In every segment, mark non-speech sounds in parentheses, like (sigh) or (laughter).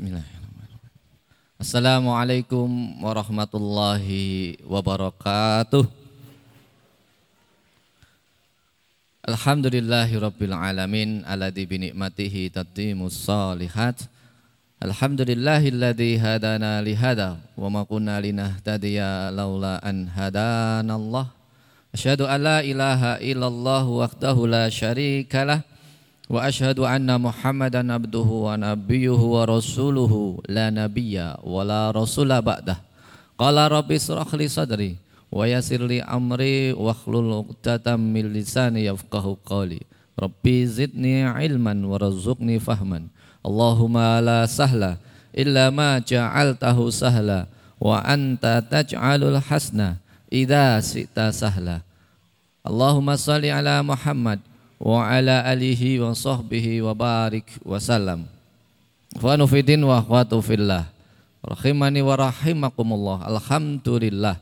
Bismillahirrahmanirrahim. Assalamualaikum warahmatullahi wabarakatuh. Alhamdulillahi rabbil alamin alladzi bi ni'matihi tatimmus salihat. Alhamdulillahilladzi hadana li hada wa ma kunna linahtadiya laula an hadana Allah. Asyhadu an la ilaha illallah wahdahu la syarikalah wa asyhadu anna Muhammadan abduhu wa nabiyyuhu wa rasuluhu la nabiyya wa la rasula ba'dah. Qala rabbi israh li sadri wa yassir li amri wa hlul 'uqdatam min lisani yafqahu qawli. Rabbi zidni ilman warzuqni fahman. Allahumma la sahla illa ma ja'altahu sahla wa anta taj'alul hasna wa ala alihi wa sahbihi wa barik wa salam. Wa nufidin wa akhwatu fillah. Rahimani wa rahimakumullah. Alhamdulillah.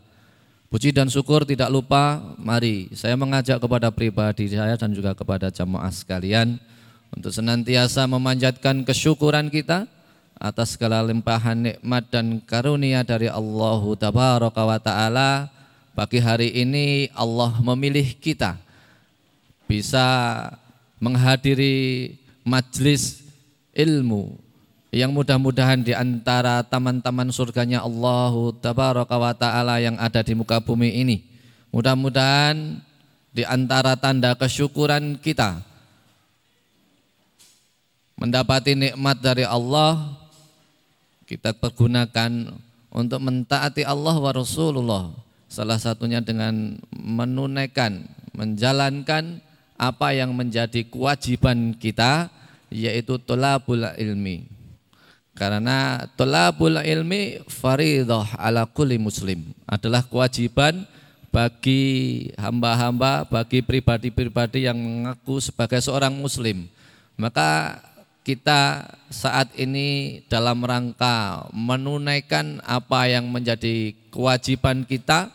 Puji dan syukur tidak lupa, mari saya mengajak kepada pribadi saya dan juga kepada jamaah sekalian untuk senantiasa memanjatkan kesyukuran kita atas segala limpahan nikmat dan karunia dari Allah Tabaraka wa taala. Pagi hari ini Allah memilih kita bisa menghadiri majlis ilmu yang mudah-mudahan di antara taman-taman surganya Allah Tabaraka wa taala yang ada di muka bumi ini. Mudah-mudahan di antara tanda kesyukuran kita mendapati nikmat dari Allah kita pergunakan untuk mentaati Allah wa Rasulullah salah satunya dengan menunaikan menjalankan apa yang menjadi kewajiban kita yaitu tolabul ilmi. Karena tolabul ilmi faridah ala kulli muslim. Adalah kewajiban bagi hamba-hamba bagi pribadi-pribadi yang mengaku sebagai seorang muslim. Maka kita saat ini dalam rangka menunaikan apa yang menjadi kewajiban kita,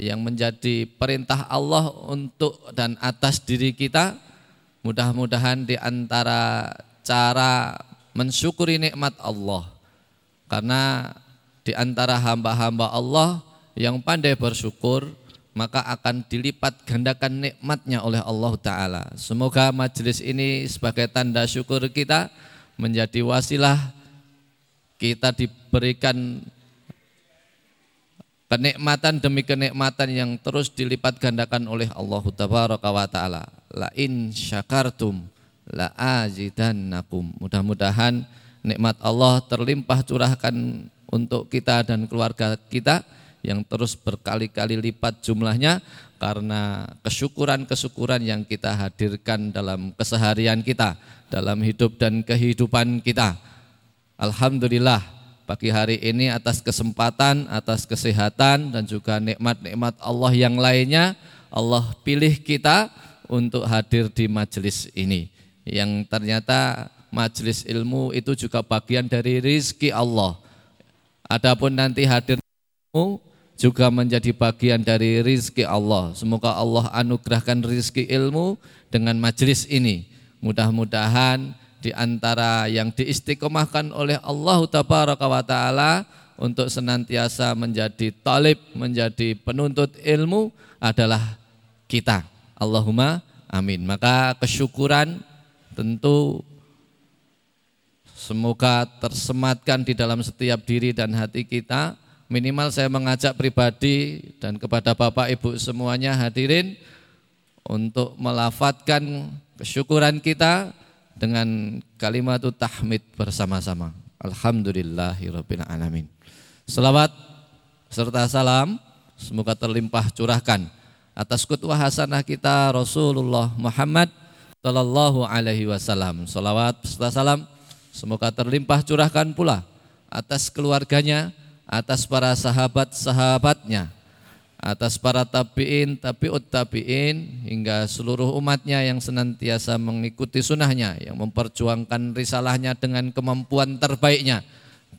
yang menjadi perintah Allah untuk dan atas diri kita. Mudah-mudahan di antara cara mensyukuri nikmat Allah. Karena di antara hamba-hamba Allah yang pandai bersyukur, maka akan dilipat gandakan nikmatnya oleh Allah Ta'ala. Semoga majelis ini sebagai tanda syukur kita menjadi wasilah kita diberikan kenikmatan demi kenikmatan yang terus dilipat gandakan oleh Allah Ta'ala. La in syakartum la azidannakum. Mudah-mudahan nikmat Allah terlimpah curahkan untuk kita dan keluarga kita yang terus berkali-kali lipat jumlahnya karena kesyukuran-kesyukuran yang kita hadirkan dalam keseharian kita, dalam hidup dan kehidupan kita. Alhamdulillah pagi hari ini atas kesempatan, atas kesehatan dan juga nikmat-nikmat Allah yang lainnya, Allah pilih kita untuk hadir di majelis ini. Yang ternyata majelis ilmu itu juga bagian dari rizki Allah. Adapun nanti hadir ilmu juga menjadi bagian dari rizki Allah. Semoga Allah anugerahkan rizki ilmu dengan majelis ini. Mudah-mudahan di antara yang diistiqomahkan oleh Allah Tabaraka wa Ta'ala untuk senantiasa menjadi talib, menjadi penuntut ilmu adalah kita. Allahumma amin. Maka kesyukuran tentu semoga tersematkan di dalam setiap diri dan hati kita Minimal saya mengajak pribadi dan kepada Bapak Ibu semuanya hadirin untuk melafatkan kesyukuran kita dengan kalimat tahmid bersama-sama. Alhamdulillahirabbil alamin. Selawat serta salam semoga terlimpah curahkan atas kutwah hasanah kita Rasulullah Muhammad sallallahu alaihi wasallam. Selawat serta salam semoga terlimpah curahkan pula atas keluarganya, atas para sahabat-sahabatnya, atas para tabi'in, tabi'ut tabi'in, hingga seluruh umatnya yang senantiasa mengikuti sunnahnya, yang memperjuangkan risalahnya dengan kemampuan terbaiknya,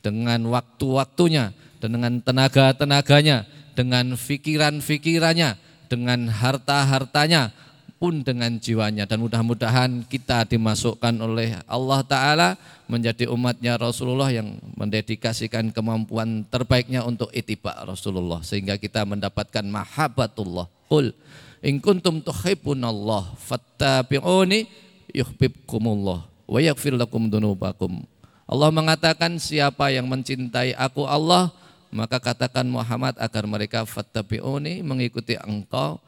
dengan waktu-waktunya, dengan tenaga-tenaganya, dengan fikiran-fikirannya, dengan harta-hartanya, pun dengan jiwanya. Dan mudah-mudahan kita dimasukkan oleh Allah Ta'ala menjadi umatnya Rasulullah yang mendedikasikan kemampuan terbaiknya untuk itibak Rasulullah. Sehingga kita mendapatkan mahabbatullah. Qul in kuntum tuhibbunallah fattabi'uni yuhibbukumullah wa yaghfir lakum dunubakum. Allah mengatakan siapa yang mencintai aku Allah maka katakan Muhammad agar mereka fattabi'uni mengikuti engkau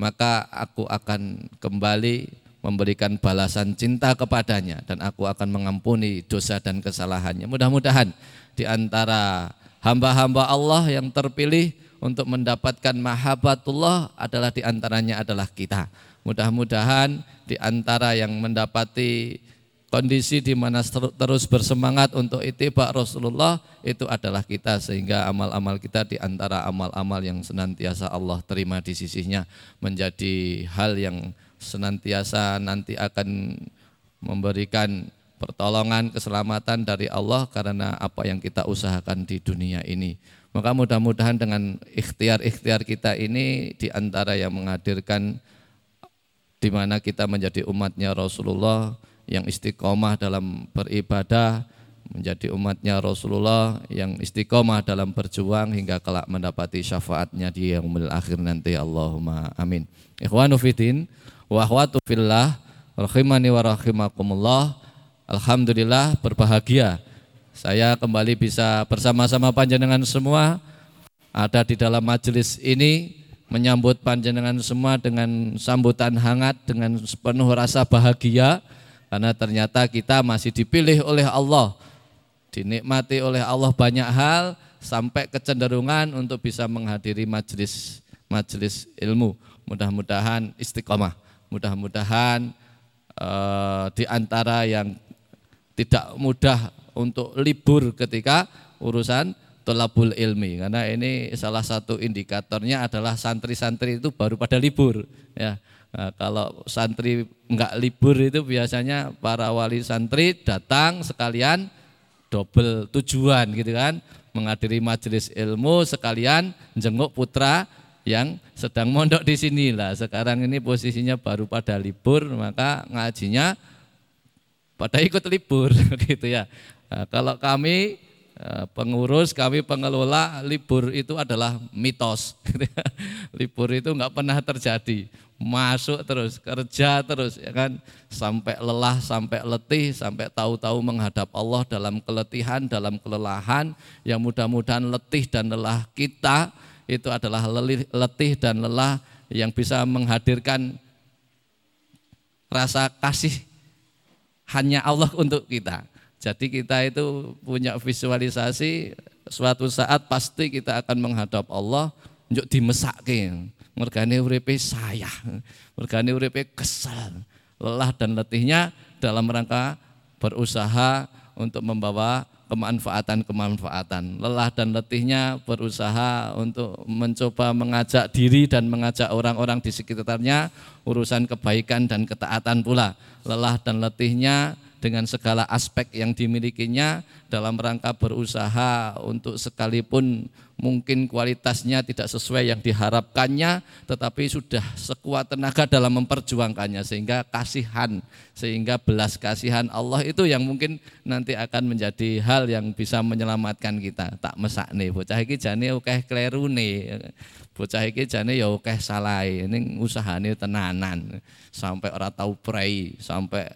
maka aku akan kembali memberikan balasan cinta kepadanya dan aku akan mengampuni dosa dan kesalahannya. Mudah-mudahan di antara hamba-hamba Allah yang terpilih untuk mendapatkan mahabbatullah adalah di antaranya adalah kita. Mudah-mudahan di antara yang mendapati kondisi di mana terus bersemangat untuk itibak Rasulullah itu adalah kita sehingga amal-amal kita di antara amal-amal yang senantiasa Allah terima di sisinya menjadi hal yang senantiasa nanti akan memberikan pertolongan keselamatan dari Allah karena apa yang kita usahakan di dunia ini. Maka mudah-mudahan dengan ikhtiar-ikhtiar kita ini di antara yang menghadirkan di mana kita menjadi umatnya Rasulullah yang istiqomah dalam beribadah, menjadi umatnya Rasulullah yang istiqomah dalam berjuang hingga kelak mendapati syafaatnya di yaumil akhir nanti Allahumma amin. Ikhwanu fiddin wa akhwatu fillah rahimani wa rahimakumullah. Alhamdulillah berbahagia saya kembali bisa bersama-sama panjenengan semua ada di dalam majelis ini menyambut panjenengan semua dengan sambutan hangat dengan penuh rasa bahagia karena ternyata kita masih dipilih oleh Allah, dinikmati oleh Allah banyak hal sampai kecenderungan untuk bisa menghadiri majelis majelis ilmu. Mudah-mudahan istiqomah, mudah-mudahan eh, di antara yang tidak mudah untuk libur ketika urusan tolabul ilmi. Karena ini salah satu indikatornya adalah santri-santri itu baru pada libur ya Nah, kalau santri enggak libur itu biasanya para wali santri datang sekalian double tujuan gitu kan, menghadiri majelis ilmu sekalian jenguk putra yang sedang mondok di sini lah. Sekarang ini posisinya baru pada libur, maka ngajinya pada ikut libur (laughs) gitu ya. Nah, kalau kami pengurus, kami pengelola libur itu adalah mitos. (laughs) libur itu enggak pernah terjadi masuk terus, kerja terus ya kan sampai lelah, sampai letih, sampai tahu-tahu menghadap Allah dalam keletihan, dalam kelelahan yang mudah-mudahan letih dan lelah kita itu adalah letih dan lelah yang bisa menghadirkan rasa kasih hanya Allah untuk kita. Jadi kita itu punya visualisasi suatu saat pasti kita akan menghadap Allah untuk dimesake mergane uripe saya, mergane uripe kesal, lelah dan letihnya dalam rangka berusaha untuk membawa kemanfaatan-kemanfaatan. Lelah dan letihnya berusaha untuk mencoba mengajak diri dan mengajak orang-orang di sekitarnya urusan kebaikan dan ketaatan pula. Lelah dan letihnya dengan segala aspek yang dimilikinya dalam rangka berusaha untuk sekalipun mungkin kualitasnya tidak sesuai yang diharapkannya tetapi sudah sekuat tenaga dalam memperjuangkannya sehingga kasihan sehingga belas kasihan Allah itu yang mungkin nanti akan menjadi hal yang bisa menyelamatkan kita. Tak mesak nih bocah iki jane akeh kleru nih. Bocah iki jane ya salah ini usahane tenanan. Sampai orang tahu pray sampai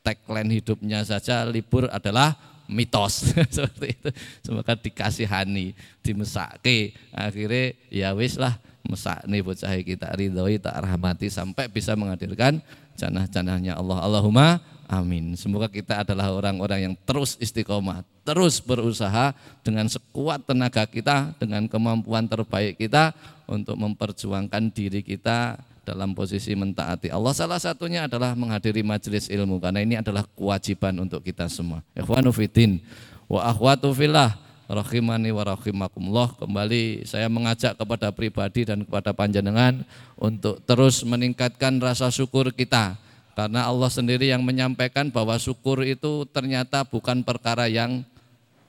tagline hidupnya saja libur adalah mitos. (laughs) Seperti itu. Semoga dikasihani dimesake akhirnya ya wis lah mesak nih bocah kita ridhoi tak rahmati sampai bisa menghadirkan janah-janahnya Allah. Allahumma amin. Semoga kita adalah orang-orang yang terus istiqomah terus berusaha dengan sekuat tenaga kita dengan kemampuan terbaik kita untuk memperjuangkan diri kita dalam posisi mentaati Allah. Salah satunya adalah menghadiri majelis ilmu karena ini adalah kewajiban untuk kita semua. Ikhwanu fitin wa akhwatu fillah rahimani wa rahimakumullah. Kembali saya mengajak kepada pribadi dan kepada panjenengan untuk terus meningkatkan rasa syukur kita. Karena Allah sendiri yang menyampaikan bahwa syukur itu ternyata bukan perkara yang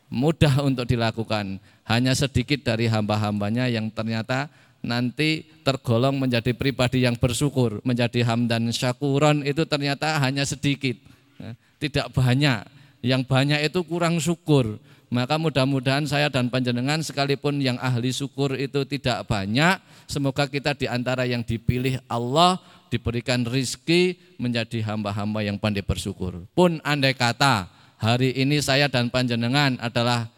mudah untuk dilakukan. Hanya sedikit dari hamba-hambanya yang ternyata nanti tergolong menjadi pribadi yang bersyukur, menjadi hamdan syakuron itu ternyata hanya sedikit, ya, tidak banyak. Yang banyak itu kurang syukur. Maka mudah-mudahan saya dan panjenengan sekalipun yang ahli syukur itu tidak banyak, semoga kita di antara yang dipilih Allah diberikan rizki menjadi hamba-hamba yang pandai bersyukur. Pun andai kata hari ini saya dan panjenengan adalah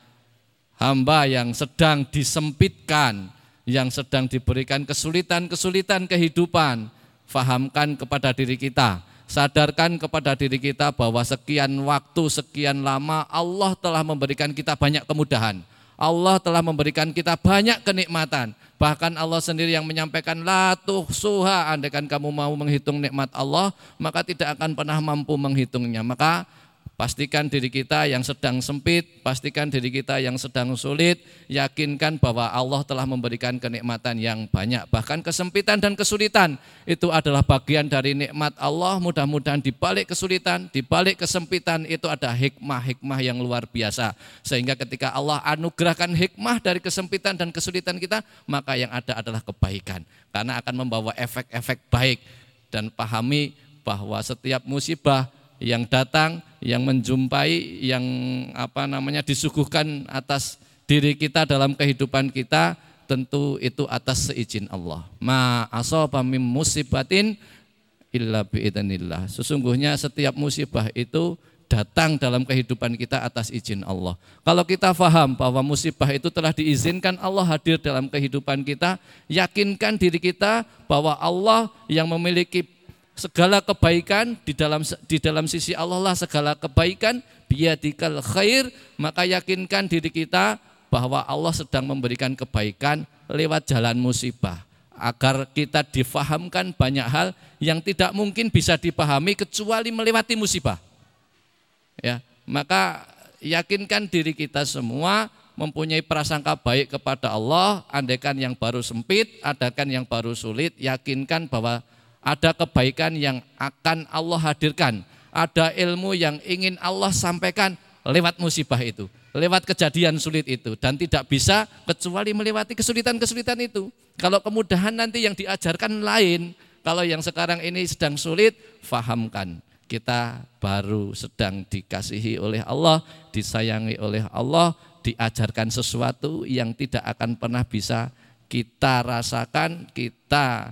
hamba yang sedang disempitkan, yang sedang diberikan kesulitan-kesulitan kehidupan, fahamkan kepada diri kita Sadarkan kepada diri kita bahwa sekian waktu, sekian lama Allah telah memberikan kita banyak kemudahan. Allah telah memberikan kita banyak kenikmatan. Bahkan Allah sendiri yang menyampaikan la suha andaikan kamu mau menghitung nikmat Allah, maka tidak akan pernah mampu menghitungnya. Maka Pastikan diri kita yang sedang sempit, pastikan diri kita yang sedang sulit, yakinkan bahwa Allah telah memberikan kenikmatan yang banyak. Bahkan kesempitan dan kesulitan itu adalah bagian dari nikmat Allah. Mudah-mudahan di balik kesulitan, di balik kesempitan itu ada hikmah-hikmah yang luar biasa. Sehingga ketika Allah anugerahkan hikmah dari kesempitan dan kesulitan kita, maka yang ada adalah kebaikan. Karena akan membawa efek-efek baik. Dan pahami bahwa setiap musibah yang datang, yang menjumpai, yang apa namanya disuguhkan atas diri kita dalam kehidupan kita, tentu itu atas seizin Allah. Ma asaba mim musibatin illa biidznillah. Sesungguhnya setiap musibah itu datang dalam kehidupan kita atas izin Allah. Kalau kita faham bahwa musibah itu telah diizinkan Allah hadir dalam kehidupan kita, yakinkan diri kita bahwa Allah yang memiliki segala kebaikan di dalam di dalam sisi Allah lah segala kebaikan biadikal khair. Maka yakinkan diri kita bahwa Allah sedang memberikan kebaikan lewat jalan musibah. Agar kita difahamkan banyak hal yang tidak mungkin bisa dipahami kecuali melewati musibah. Ya maka yakinkan diri kita semua mempunyai prasangka baik kepada Allah. Andaikan yang baru sempit adakan yang baru sulit yakinkan bahwa ada kebaikan yang akan Allah hadirkan, ada ilmu yang ingin Allah sampaikan lewat musibah itu, lewat kejadian sulit itu. Dan tidak bisa kecuali melewati kesulitan-kesulitan itu. Kalau kemudahan nanti yang diajarkan lain, kalau yang sekarang ini sedang sulit, fahamkan. Kita baru sedang dikasihi oleh Allah, disayangi oleh Allah, diajarkan sesuatu yang tidak akan pernah bisa kita rasakan, kita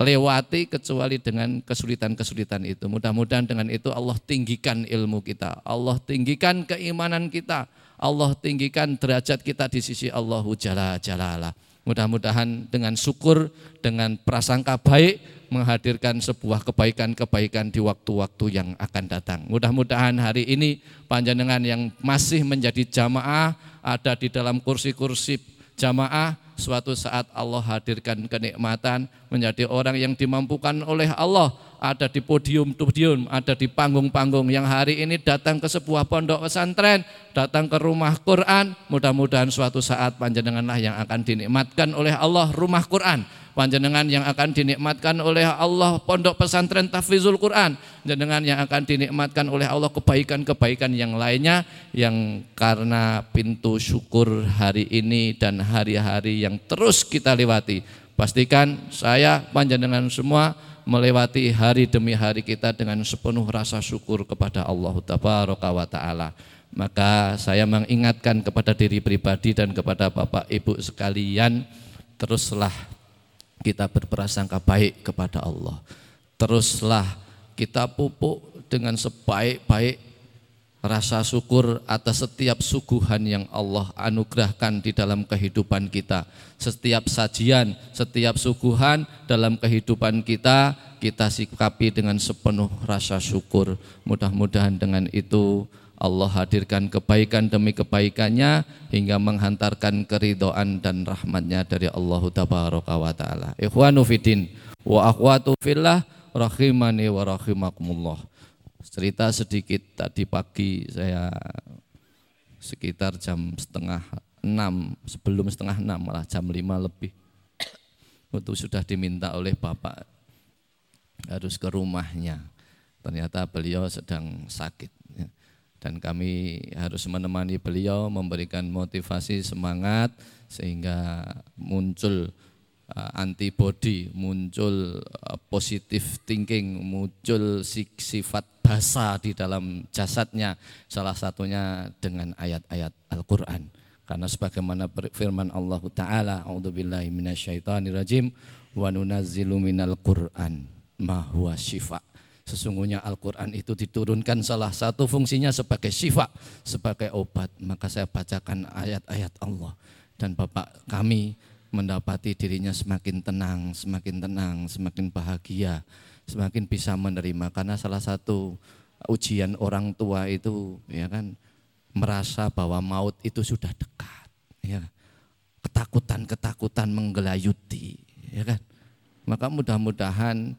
lewati kecuali dengan kesulitan-kesulitan itu. Mudah-mudahan dengan itu Allah tinggikan ilmu kita, Allah tinggikan keimanan kita, Allah tinggikan derajat kita di sisi Allahu Jalla Jalala. Mudah-mudahan dengan syukur, dengan prasangka baik menghadirkan sebuah kebaikan-kebaikan di waktu-waktu yang akan datang. Mudah-mudahan hari ini panjenengan yang masih menjadi jamaah ada di dalam kursi-kursi jamaah suatu saat Allah hadirkan kenikmatan menjadi orang yang dimampukan oleh Allah ada di podium-podium, ada di panggung-panggung. Yang hari ini datang ke sebuah pondok pesantren, datang ke rumah Quran, mudah-mudahan suatu saat panjenenganlah yang akan dinikmatkan oleh Allah rumah Quran. Panjenengan yang akan dinikmatkan oleh Allah pondok pesantren tahfizul Quran. Jenengan yang akan dinikmatkan oleh Allah kebaikan-kebaikan yang lainnya. Yang karena pintu syukur hari ini dan hari-hari yang terus kita lewati. Pastikan saya panjenengan semua melewati hari demi hari kita dengan sepenuh rasa syukur kepada Allah taala maka saya mengingatkan kepada diri pribadi dan kepada Bapak Ibu sekalian teruslah kita berprasangka baik kepada Allah. Teruslah kita pupuk dengan sebaik-baik rasa syukur atas setiap suguhan yang Allah anugerahkan di dalam kehidupan kita. Setiap sajian, setiap suguhan dalam kehidupan kita, kita sikapi dengan sepenuh rasa syukur. Mudah-mudahan dengan itu Allah hadirkan kebaikan demi kebaikannya hingga menghantarkan keridoan dan rahmatnya dari Allah tabaraka wa ta'ala. Ikhwanu fidin wa akhwatu fillah rahimani wa rahimakumullah. Cerita sedikit tadi pagi saya sekitar jam setengah enam sebelum setengah enam malah jam lima lebih. Itu sudah diminta oleh bapak harus ke rumahnya. Ternyata beliau sedang sakit dan kami harus menemani beliau memberikan motivasi semangat sehingga muncul uh, antibody, muncul uh, positive thinking, muncul sifat basa di dalam jasadnya. Salah satunya dengan ayat-ayat Al-Qur'an. Karena sebagaimana firman Allah Ta'ala, A'udzubillahi minasyaitonirrajim, wa nunazzilu minal Qur'an ma huwa syifa. Sesungguhnya Al-Quran itu diturunkan salah satu fungsinya sebagai syifa, sebagai obat. Maka saya bacakan ayat-ayat Allah. Dan Bapak kami mendapati dirinya semakin tenang, semakin tenang, semakin bahagia, semakin bisa menerima karena salah satu ujian orang tua itu ya kan merasa bahwa maut itu sudah dekat, ya. Ketakutan-ketakutan menggelayuti, ya kan? Maka mudah-mudahan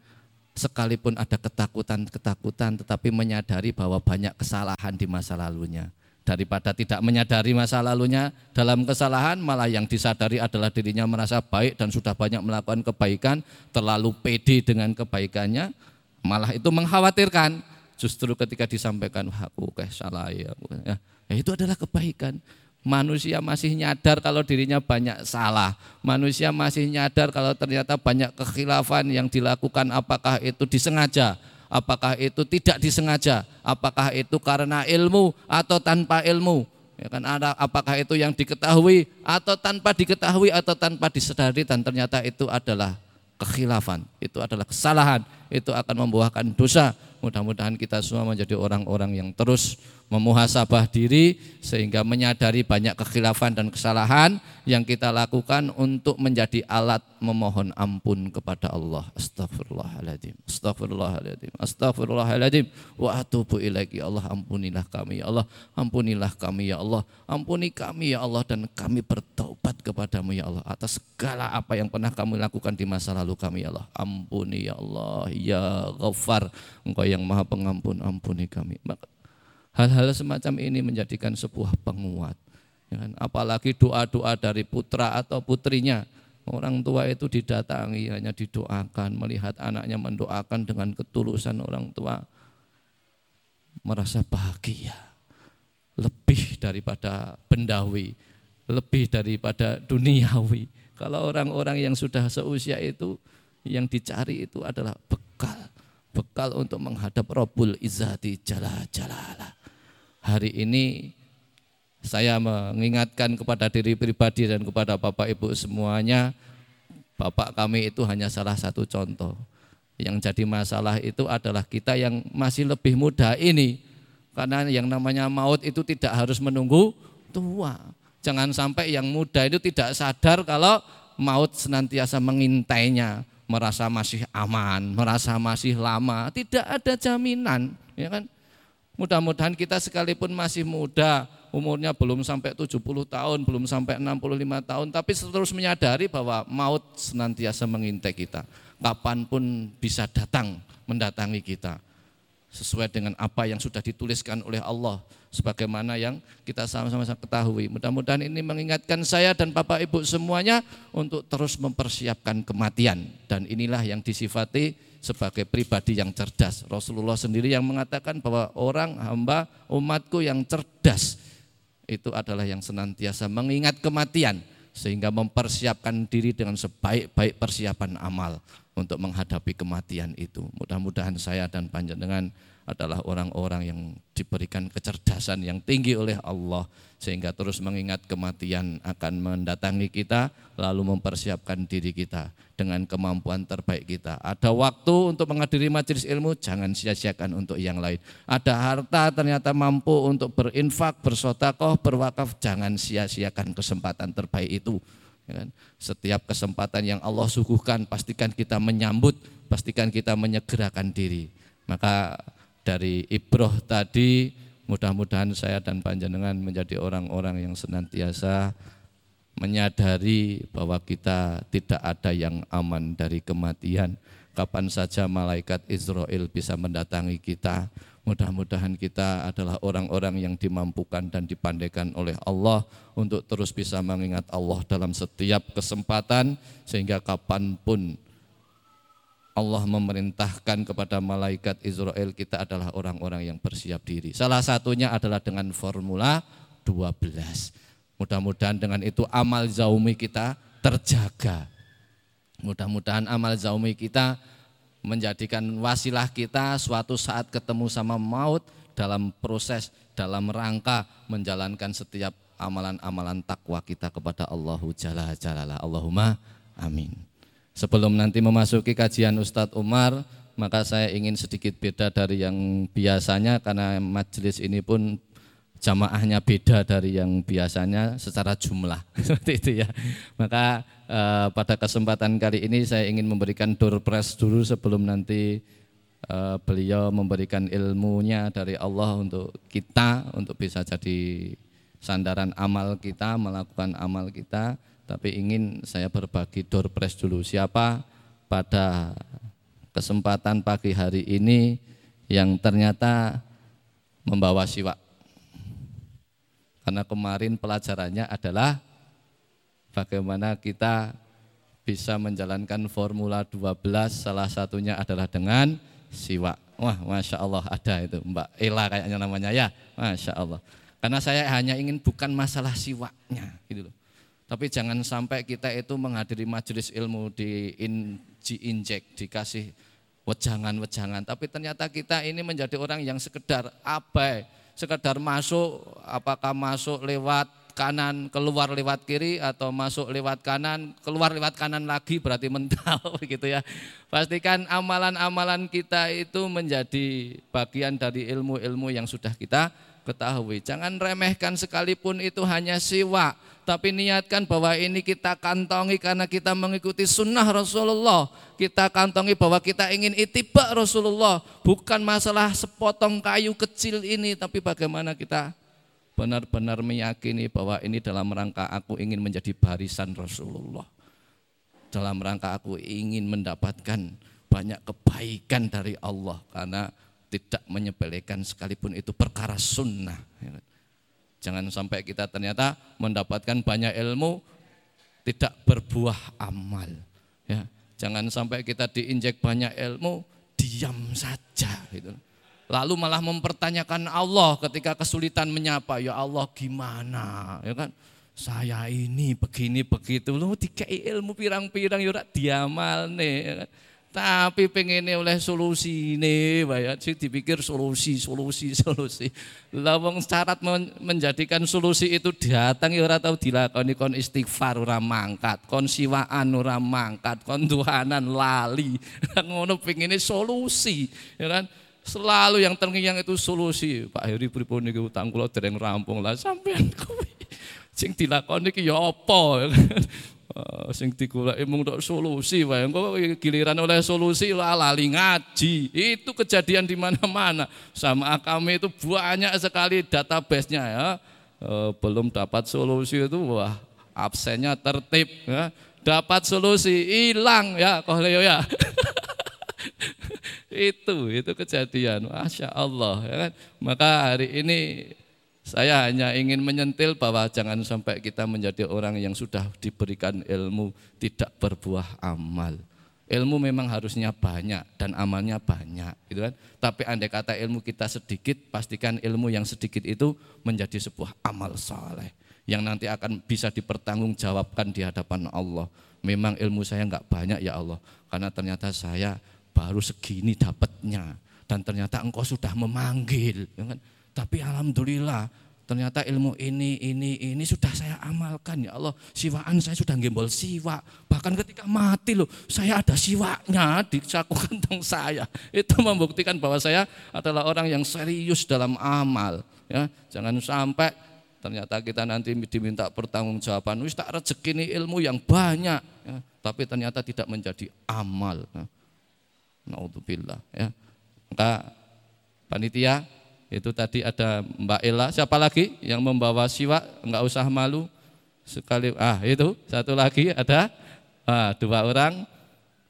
sekalipun ada ketakutan-ketakutan tetapi menyadari bahwa banyak kesalahan di masa lalunya daripada tidak menyadari masa lalunya dalam kesalahan malah yang disadari adalah dirinya merasa baik dan sudah banyak melakukan kebaikan terlalu pede dengan kebaikannya malah itu mengkhawatirkan. Justru ketika disampaikan aku kayak salah ya, ya itu adalah kebaikan. Manusia masih nyadar kalau dirinya banyak salah. Manusia masih nyadar kalau ternyata banyak kekhilafan yang dilakukan apakah itu disengaja apakah itu tidak disengaja, apakah itu karena ilmu atau tanpa ilmu. Ya kan ada apakah itu yang diketahui atau tanpa diketahui atau tanpa disadari dan ternyata itu adalah kekhilafan, itu adalah kesalahan, itu akan membuahkan dosa. Mudah-mudahan kita semua menjadi orang-orang yang terus memuhasabah diri sehingga menyadari banyak kekhilafan dan kesalahan yang kita lakukan untuk menjadi alat memohon ampun kepada Allah. Astagfirullahaladzim. Astagfirullahaladzim. Astagfirullahaladzim. Wa atubu ilaiki ya Allah ampunilah kami ya Allah. Ampunilah kami ya Allah. Ampuni kami ya Allah dan kami bertobat kepadamu ya Allah atas segala apa yang pernah kami lakukan di masa lalu kami ya Allah. Ampuni ya Allah ya Ghaffar. Engkau yang Maha Pengampun ampuni kami. Hal-hal semacam ini menjadikan sebuah penguat. Ya kan? Apalagi doa-doa dari putra atau putrinya. Orang tua itu didatangi hanya didoakan, melihat anaknya mendoakan dengan ketulusan orang tua. Merasa bahagia. Lebih daripada bendawi, lebih daripada duniawi. Kalau orang-orang yang sudah seusia itu, yang dicari itu adalah bekal. Untuk menghadap Rabbul Izzati Jala Jalala hari ini saya mengingatkan kepada diri pribadi dan kepada Bapak Ibu semuanya, Bapak kami itu hanya salah satu contoh. Yang jadi masalah itu adalah kita yang masih lebih muda ini. Karena yang namanya maut itu tidak harus menunggu tua. Jangan sampai yang muda itu tidak sadar kalau maut senantiasa mengintainya, merasa masih aman, merasa masih lama, tidak ada jaminan, ya kan? Mudah-mudahan kita sekalipun masih muda, umurnya belum sampai 70 tahun, belum sampai 65 tahun, tapi terus menyadari bahwa maut senantiasa mengintai kita. Kapan pun bisa datang mendatangi kita. Sesuai dengan apa yang sudah dituliskan oleh Allah sebagaimana yang kita sama-sama ketahui. Mudah-mudahan ini mengingatkan saya dan Bapak Ibu semuanya untuk terus mempersiapkan kematian dan inilah yang disifati sebagai pribadi yang cerdas. Rasulullah sendiri yang mengatakan bahwa orang hamba umatku yang cerdas itu adalah yang senantiasa mengingat kematian sehingga mempersiapkan diri dengan sebaik-baik persiapan amal untuk menghadapi kematian itu. Mudah-mudahan saya dan panjenengan adalah orang-orang yang diberikan kecerdasan yang tinggi oleh Allah sehingga terus mengingat kematian akan mendatangi kita lalu mempersiapkan diri kita dengan kemampuan terbaik kita. Ada waktu untuk menghadiri majelis ilmu, jangan sia-siakan untuk yang lain. Ada harta ternyata mampu untuk berinfak, bersotakoh, berwakaf, jangan sia-siakan kesempatan terbaik itu. Ya kan? Setiap kesempatan yang Allah suguhkan, pastikan kita menyambut, pastikan kita menyegerakan diri. Maka dari Ibroh tadi mudah-mudahan saya dan panjenengan menjadi orang-orang yang senantiasa menyadari bahwa kita tidak ada yang aman dari kematian. Kapan saja malaikat Israel bisa mendatangi kita, mudah-mudahan kita adalah orang-orang yang dimampukan dan dipandaikan oleh Allah untuk terus bisa mengingat Allah dalam setiap kesempatan sehingga kapan pun Allah memerintahkan kepada malaikat Israel kita adalah orang-orang yang bersiap diri. Salah satunya adalah dengan formula 12. Mudah-mudahan dengan itu amal zaumi kita terjaga. Mudah-mudahan amal zaumi kita menjadikan wasilah kita suatu saat ketemu sama maut dalam proses dalam rangka menjalankan setiap amalan-amalan takwa kita kepada Allahu Jalla Jalla. Allahumma amin. Sebelum nanti memasuki kajian Ustadz Umar, maka saya ingin sedikit beda dari yang biasanya karena majelis ini pun jamaahnya beda dari yang biasanya secara jumlah. (laughs) Seperti itu ya. Maka eh, pada kesempatan kali ini saya ingin memberikan door press dulu sebelum nanti eh, beliau memberikan ilmunya dari Allah untuk kita untuk bisa jadi sandaran amal kita, melakukan amal kita. Tapi ingin saya berbagi door press dulu. Siapa pada kesempatan pagi hari ini yang ternyata membawa siwak karena kemarin pelajarannya adalah bagaimana kita bisa menjalankan Formula 12 salah satunya adalah dengan siwak wah Masya Allah ada itu Mbak Ela kayaknya namanya ya. Masya Allah. Karena saya hanya ingin bukan masalah siwaknya gitu loh. Tapi jangan sampai kita itu menghadiri majelis ilmu di in, injek, dikasih wejangan-wejangan. Tapi ternyata kita ini menjadi orang yang sekedar abai, sekedar masuk, apakah masuk lewat kanan, keluar lewat kiri, atau masuk lewat kanan, keluar lewat kanan lagi berarti mental (laughs) begitu ya. Pastikan amalan-amalan kita itu menjadi bagian dari ilmu-ilmu yang sudah kita ketahui. Jangan remehkan sekalipun itu hanya siwa, tapi niatkan bahwa ini kita kantongi karena kita mengikuti sunnah Rasulullah. Kita kantongi bahwa kita ingin itibak Rasulullah, bukan masalah sepotong kayu kecil ini, tapi bagaimana kita benar-benar meyakini bahwa ini dalam rangka aku ingin menjadi barisan Rasulullah. Dalam rangka aku ingin mendapatkan banyak kebaikan dari Allah karena tidak menyepelekan sekalipun itu perkara sunnah. Jangan sampai kita ternyata mendapatkan banyak ilmu tidak berbuah amal. Ya, jangan sampai kita diinjek banyak ilmu diam saja gitu. Lalu malah mempertanyakan Allah ketika kesulitan menyapa, ya Allah gimana, ya kan? Saya ini begini begitu, lu dikai ilmu pirang-pirang ya diamal nih, ya kan? Tapi pengennya oleh solusi ini, ya, sih dipikir solusi, solusi, (laughs) solusi. Lawang syarat menjadikan solusi itu datang ya ora tahu dilakoni kon istighfar ora mangkat, kon siwaan ora mangkat, kon tuhanan lali. (laughs) Ngono pengennya solusi, ya kan? Selalu yang terngiang itu solusi. Pak Heri pripun niku utang kula dereng rampung lah sampean kuwi. Sing dilakoni ki ya apa? Uh, sing digoleki mung tok solusi wae. Engko giliran oleh solusi lali ngaji. Itu kejadian di mana-mana. Sama kami itu banyak sekali database-nya ya. Uh, belum dapat solusi itu wah absennya tertib ya. Dapat solusi hilang ya kok ya. (laughs) itu itu kejadian. Masya Allah ya kan. Maka hari ini saya hanya ingin menyentil bahwa jangan sampai kita menjadi orang yang sudah diberikan ilmu tidak berbuah amal. Ilmu memang harusnya banyak dan amalnya banyak, gitu kan? Tapi andai kata ilmu kita sedikit, pastikan ilmu yang sedikit itu menjadi sebuah amal soleh yang nanti akan bisa dipertanggungjawabkan di hadapan Allah. Memang ilmu saya nggak banyak ya Allah, karena ternyata saya baru segini dapatnya dan ternyata engkau sudah memanggil, ya kan? Tapi alhamdulillah ternyata ilmu ini, ini, ini sudah saya amalkan ya Allah. Siwaan saya sudah gembol siwa. Bahkan ketika mati loh, saya ada siwaknya di saku (laughs) kantong saya. Itu membuktikan bahwa saya adalah orang yang serius dalam amal. Ya, jangan sampai ternyata kita nanti diminta pertanggungjawaban. Wis tak rezeki ini ilmu yang banyak, ya, tapi ternyata tidak menjadi amal. Ya. Naudzubillah. Ya. Maka panitia itu tadi ada Mbak Ella, siapa lagi yang membawa siwa? Enggak usah malu. Sekali ah itu satu lagi ada ah, dua orang.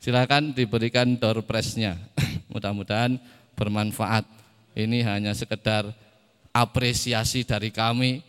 Silakan diberikan door. (coughs) Mudah-mudahan bermanfaat. Ini hanya sekedar apresiasi dari kami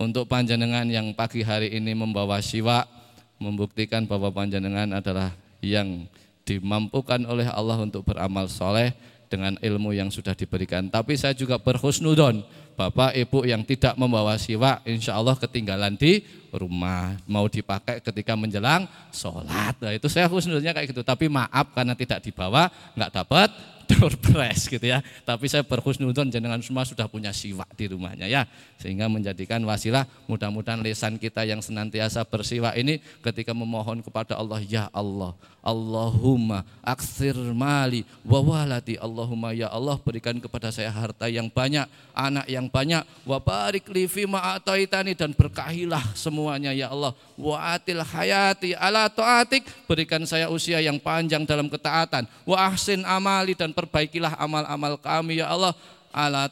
untuk panjenengan yang pagi hari ini membawa siwa membuktikan bahwa panjenengan adalah yang dimampukan oleh Allah untuk beramal soleh dengan ilmu yang sudah diberikan. Tapi saya juga berhusnudon bapak ibu yang tidak membawa siwak insya Allah ketinggalan di rumah mau dipakai ketika menjelang sholat nah, itu saya khususnya kayak gitu tapi maaf karena tidak dibawa nggak dapat door press gitu ya. Tapi saya berhusnudon jenengan semua sudah punya siwak di rumahnya ya. Sehingga menjadikan wasilah mudah-mudahan lesan kita yang senantiasa bersiwak ini ketika memohon kepada Allah ya Allah. Allahumma aksir mali wa walati Allahumma ya Allah berikan kepada saya harta yang banyak, anak yang banyak, wa barik li fima ataitani dan berkahilah semuanya ya Allah. Wa atil hayati ala taatik berikan saya usia yang panjang dalam ketaatan. Wa ahsin amali dan perbaikilah amal-amal kami ya Allah ala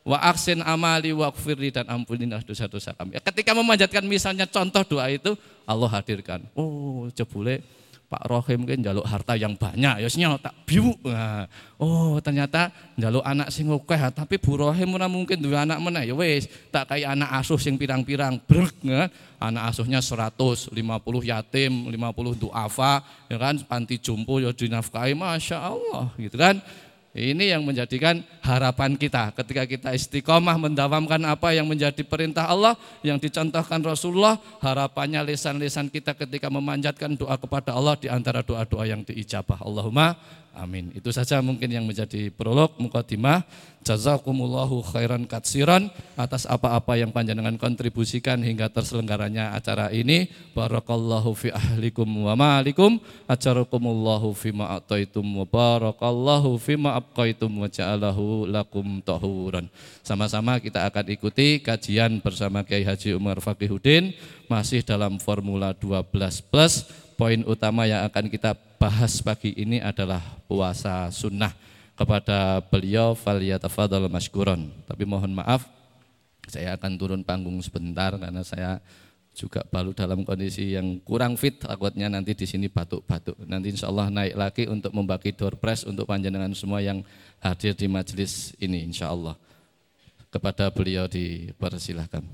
wa aksin amali wa kfirli dan ampunilah dosa-dosa kami. Ketika memanjatkan misalnya contoh doa itu Allah hadirkan. Oh, jebule Pak Rohim kan jaluk harta yang banyak, ya tak biu. Nah, oh ternyata jaluk anak sing oke, tapi Bu Rohim ora mungkin dua anak mana, ya wes tak kayak anak asuh sing pirang-pirang, brek ya. Anak asuhnya 100, 50 yatim, 50 duafa, ya kan panti jumpo ya dinafkahi, masya Allah, gitu kan. Ini yang menjadikan harapan kita ketika kita istiqomah mendawamkan apa yang menjadi perintah Allah yang dicontohkan Rasulullah, harapannya lisan-lisan kita ketika memanjatkan doa kepada Allah di antara doa-doa yang diijabah. Allahumma Amin. Itu saja mungkin yang menjadi prolog mukadimah. Jazakumullahu khairan katsiran atas apa-apa yang panjenengan kontribusikan hingga terselenggaranya acara ini. Barakallahu fi ahlikum wa ma'alikum. Ajarakumullahu fi ma'ataitum wa barakallahu fi ma'abqaitum wa ja'alahu lakum tahuran. Sama-sama kita akan ikuti kajian bersama Kiai Haji Umar Fakihuddin masih dalam Formula 12 Plus. Poin utama yang akan kita bahas pagi ini adalah puasa sunnah kepada beliau faliyatafadhal maskuron. Tapi mohon maaf saya akan turun panggung sebentar karena saya juga baru dalam kondisi yang kurang fit takutnya nanti di sini batuk-batuk. Nanti insya Allah naik lagi untuk membagi door press untuk panjenengan semua yang hadir di majelis ini insya Allah. Kepada beliau dipersilahkan.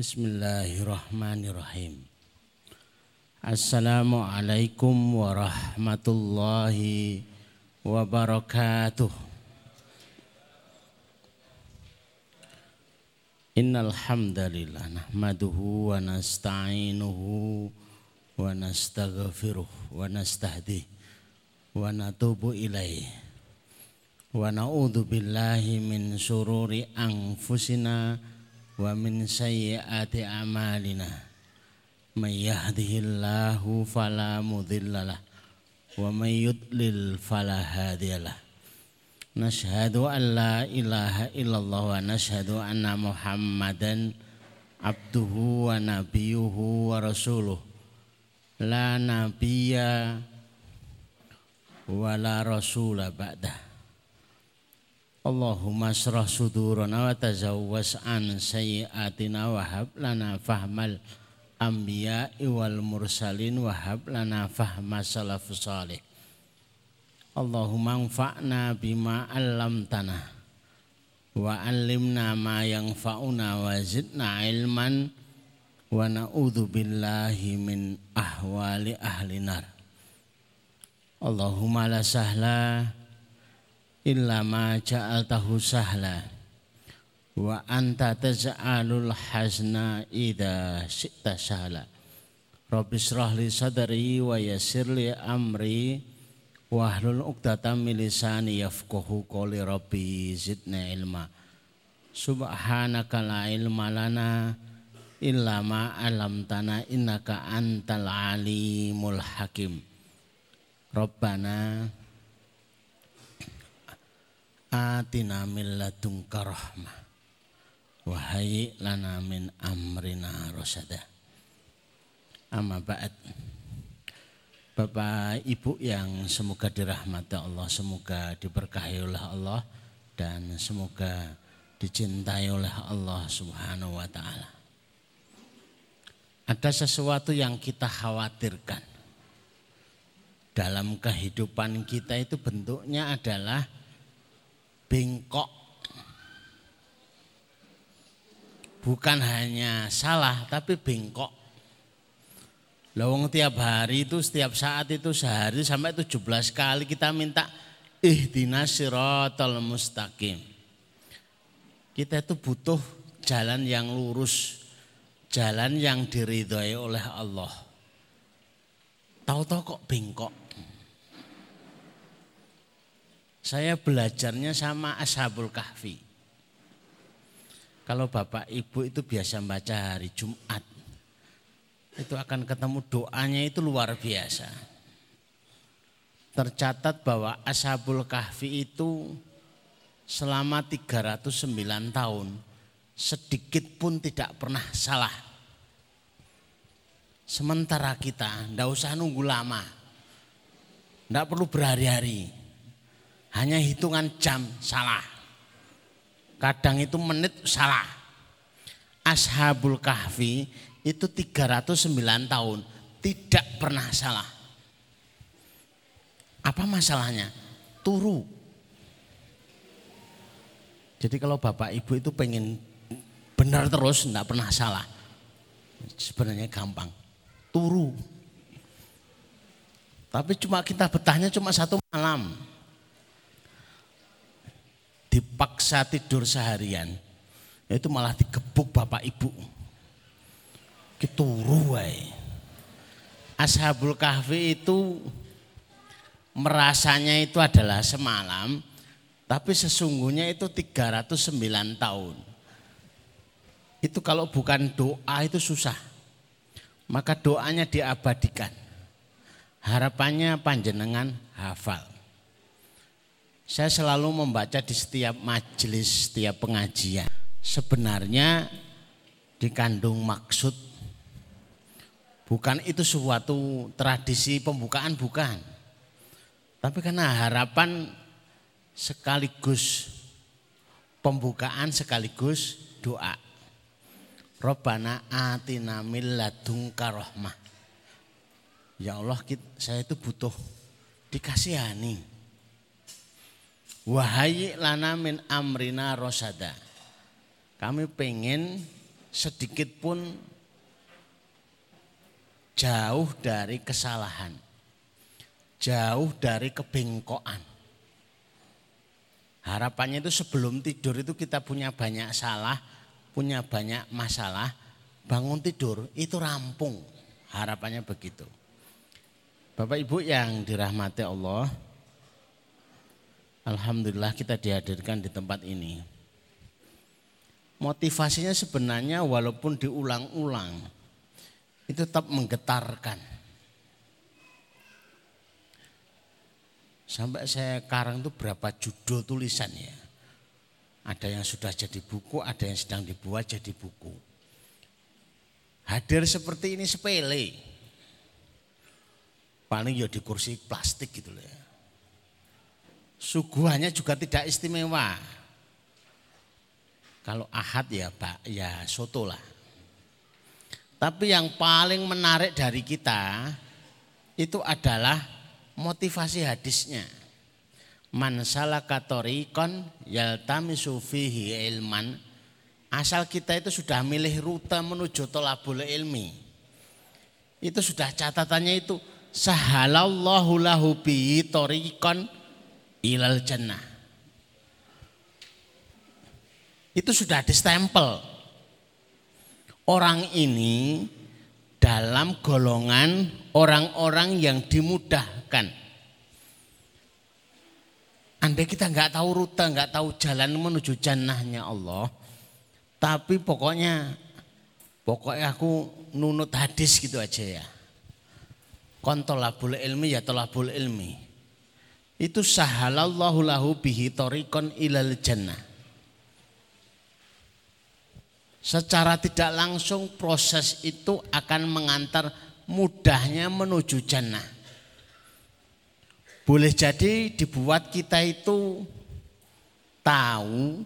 Bismillahirrahmanirrahim. Assalamualaikum warahmatullahi wabarakatuh. Innal hamdalillah nahmaduhu wa nasta'inuhu wa nastaghfiruh wa nastahdi wa natubu ilaih wa na'udzu billahi min sururi anfusina ومن سيئات أعمالنا من يهده الله فلا مضل له ومن يضلل فلا هادي له. نشهد أن لا إله إلا الله ونشهد أن محمدا عبده ونبيه ورسوله. لا نبي ولا رسول بعده. Allahumma syrah sudurana wa tazawwas an sayyiatina wa hab lana fahmal anbiya wal mursalin wa hab lana fahma salafus salih. Allahumma anfa'na bima 'allamtana wa 'allimna ma yanfa'una wa zidna ilman wa na'udzu billahi min ahwali ahli nar. Allahumma la sahla illa ma ja'altahu sahla. Wa anta taj'alul hazna idza syi'ta sahla. Rabbi shrah li sadri wa yassir li amri wahlul 'uqdatam min lisani yafqahu qawli rabbi zidna ilma. Subhanaka la ilma lana illa ma 'allamtana innaka antal alimul hakim. Rabbana atina min ladunka rahmah. Wahai lana min amrina rosada amma ba'd. Bapak Ibu yang semoga dirahmati Allah, semoga diberkahi oleh Allah dan semoga dicintai oleh Allah Subhanahu wa taala. Ada sesuatu yang kita khawatirkan. Dalam kehidupan kita itu bentuknya adalah bengkok. Bukan hanya salah tapi bengkok. Lawang tiap hari itu setiap saat itu sehari sampai 17 kali kita minta ihdinas siratal mustaqim. Kita itu butuh jalan yang lurus, jalan yang diridhoi oleh Allah. Tahu-tahu kok bengkok. Saya belajarnya sama Ashabul Kahfi. Kalau Bapak Ibu itu biasa baca hari Jumat, itu akan ketemu doanya itu luar biasa. Tercatat bahwa Ashabul Kahfi itu selama 309 tahun sedikit pun tidak pernah salah. Sementara kita tidak usah nunggu lama. Tidak perlu berhari-hari. Hanya hitungan jam salah. Kadang itu menit salah. Ashabul Kahfi itu 309 tahun tidak pernah salah. Apa masalahnya? Turu. Jadi kalau Bapak Ibu itu pengen benar terus, tidak pernah salah. Sebenarnya gampang. Turu. Tapi cuma kita betahnya cuma satu malam dipaksa tidur seharian, itu malah digebuk bapak ibu. Keturu Ashabul Kahfi itu merasanya itu adalah semalam, tapi sesungguhnya itu 309 tahun. Itu kalau bukan doa itu susah. Maka doanya diabadikan. Harapannya panjenengan hafal. Saya selalu membaca di setiap majelis, setiap pengajian. Sebenarnya dikandung maksud bukan itu suatu tradisi pembukaan bukan. Tapi karena harapan sekaligus pembukaan sekaligus doa. Robbana atina min ladunka rahmah. Ya Allah, saya itu butuh dikasihani Wahai lana min amrina rosada. Kami pengen sedikit pun jauh dari kesalahan. Jauh dari kebengkokan. Harapannya itu sebelum tidur itu kita punya banyak salah, punya banyak masalah. Bangun tidur itu rampung. Harapannya begitu. Bapak Ibu yang dirahmati Allah, Alhamdulillah kita dihadirkan di tempat ini. Motivasinya sebenarnya walaupun diulang-ulang itu tetap menggetarkan. Sampai saya karang itu berapa judul tulisan ya. Ada yang sudah jadi buku, ada yang sedang dibuat jadi buku. Hadir seperti ini sepele. Paling ya di kursi plastik gitu loh ya suguhannya juga tidak istimewa. Kalau ahad ya pak, ya soto lah. Tapi yang paling menarik dari kita itu adalah motivasi hadisnya. Man salaka tariqan yaltamisu fihi ilman. Asal kita itu sudah milih rute menuju tolabul ilmi. Itu sudah catatannya itu sahalallahu lahu bi tariqan ilal jannah. Itu sudah distempel. Orang ini dalam golongan orang-orang yang dimudahkan. Andai kita nggak tahu rute, nggak tahu jalan menuju jannahnya Allah, tapi pokoknya pokoknya aku nunut hadis gitu aja ya. Kontolabul ilmi ya tolabul ilmi itu sahalallahu lahu bihi torikon ilal jannah. Secara tidak langsung proses itu akan mengantar mudahnya menuju jannah. Boleh jadi dibuat kita itu tahu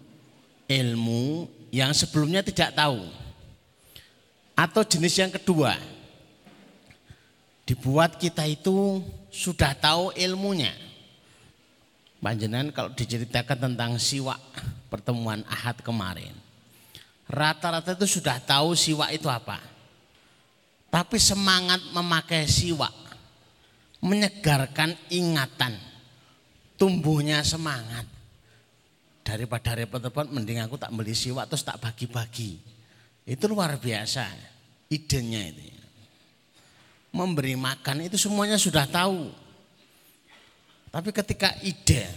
ilmu yang sebelumnya tidak tahu. Atau jenis yang kedua, dibuat kita itu sudah tahu ilmunya. Panjenengan kalau diceritakan tentang siwak pertemuan ahad kemarin. Rata-rata itu sudah tahu siwak itu apa. Tapi semangat memakai siwak menyegarkan ingatan, tumbuhnya semangat. Daripada repot-repot mending aku tak beli siwak terus tak bagi-bagi. Itu luar biasa idenya itu. Memberi makan itu semuanya sudah tahu. Tapi ketika ide,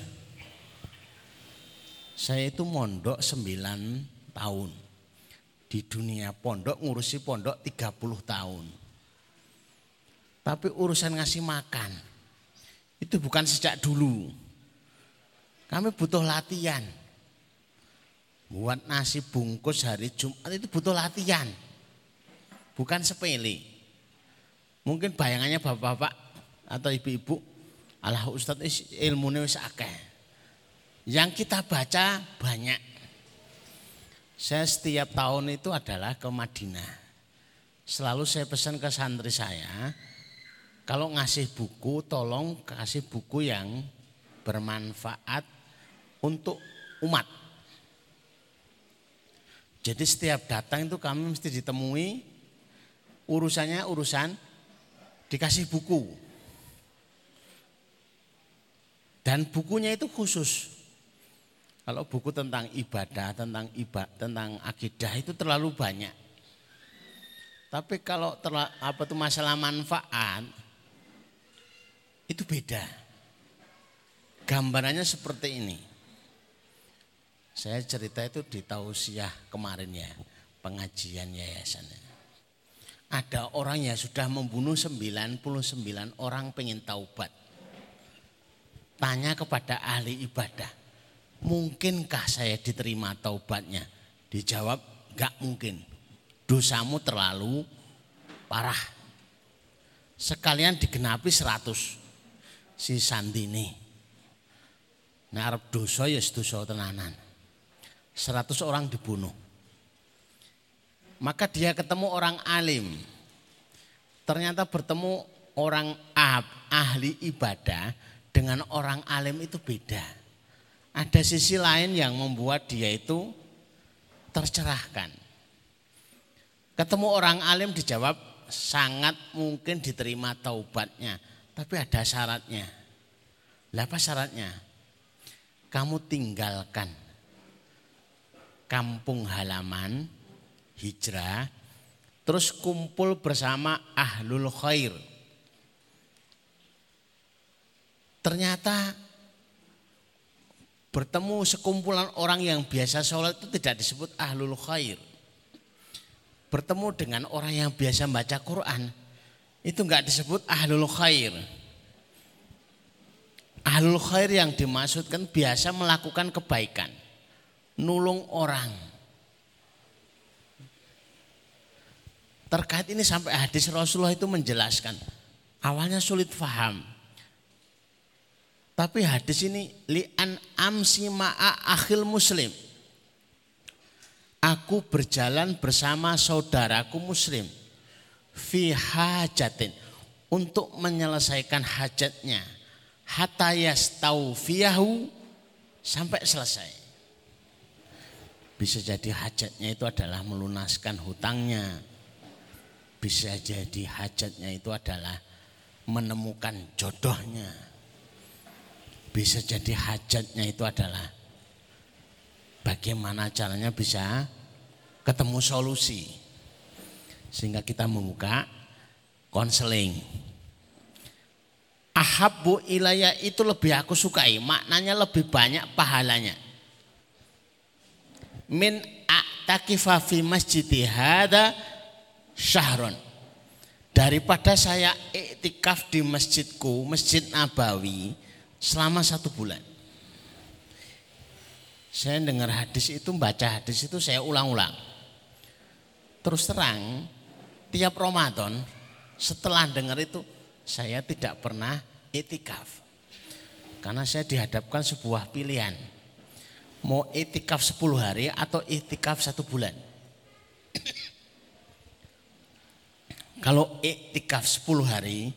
saya itu mondok 9 tahun. Di dunia pondok ngurusi pondok 30 tahun. Tapi urusan ngasih makan, itu bukan sejak dulu. Kami butuh latihan. Buat nasi bungkus hari Jumat itu butuh latihan. Bukan sepele. Mungkin bayangannya bapak-bapak atau ibu-ibu, Allah Ustadz ilmu wis akeh. Yang kita baca banyak. Saya setiap tahun itu adalah ke Madinah. Selalu saya pesan ke santri saya, kalau ngasih buku tolong kasih buku yang bermanfaat untuk umat. Jadi setiap datang itu kami mesti ditemui urusannya urusan dikasih buku. Dan bukunya itu khusus. Kalau buku tentang ibadah, tentang ibadah, tentang akidah itu terlalu banyak. Tapi kalau terla, apa itu masalah manfaat itu beda. Gambarannya seperti ini. Saya cerita itu di tausiah kemarin ya, pengajian yayasan. Ada orang yang sudah membunuh 99 orang pengen taubat. Tanya kepada ahli ibadah, mungkinkah saya diterima taubatnya? Dijawab, gak mungkin. Dosamu terlalu parah. Sekalian digenapi 100 si Sandini. Nah Arab dosa ya dosa tenanan. 100 orang dibunuh. Maka dia ketemu orang alim. Ternyata bertemu orang ahli ibadah dengan orang alim itu beda. Ada sisi lain yang membuat dia itu tercerahkan. Ketemu orang alim dijawab sangat mungkin diterima taubatnya. Tapi ada syaratnya. Apa syaratnya? Kamu tinggalkan kampung halaman, hijrah, terus kumpul bersama ahlul khair. Ternyata bertemu sekumpulan orang yang biasa sholat itu tidak disebut ahlul khair. Bertemu dengan orang yang biasa baca Quran itu enggak disebut ahlul khair. Ahlul khair yang dimaksudkan biasa melakukan kebaikan nulung orang. Terkait ini sampai hadis Rasulullah itu menjelaskan. Awalnya sulit faham. Tapi hadis ini li'an amsi ma'a akhil muslim. Aku berjalan bersama saudaraku muslim. Fi hajatin. Untuk menyelesaikan hajatnya. Hatta yastaufiyahu sampai selesai. Bisa jadi hajatnya itu adalah melunaskan hutangnya. Bisa jadi hajatnya itu adalah menemukan jodohnya. Bisa jadi hajatnya itu adalah bagaimana caranya bisa ketemu solusi. Sehingga kita membuka konseling. Ahabu ilaya itu lebih aku sukai, maknanya lebih banyak pahalanya min a'takifa fi masjidi hada syahron. Daripada saya iktikaf di masjidku, Masjid Nabawi, selama satu bulan. Saya dengar hadis itu, baca hadis itu saya ulang-ulang. Terus terang, tiap Ramadan setelah dengar itu saya tidak pernah itikaf. Karena saya dihadapkan sebuah pilihan. Mau itikaf 10 hari atau itikaf satu bulan. Kalau itikaf 10 hari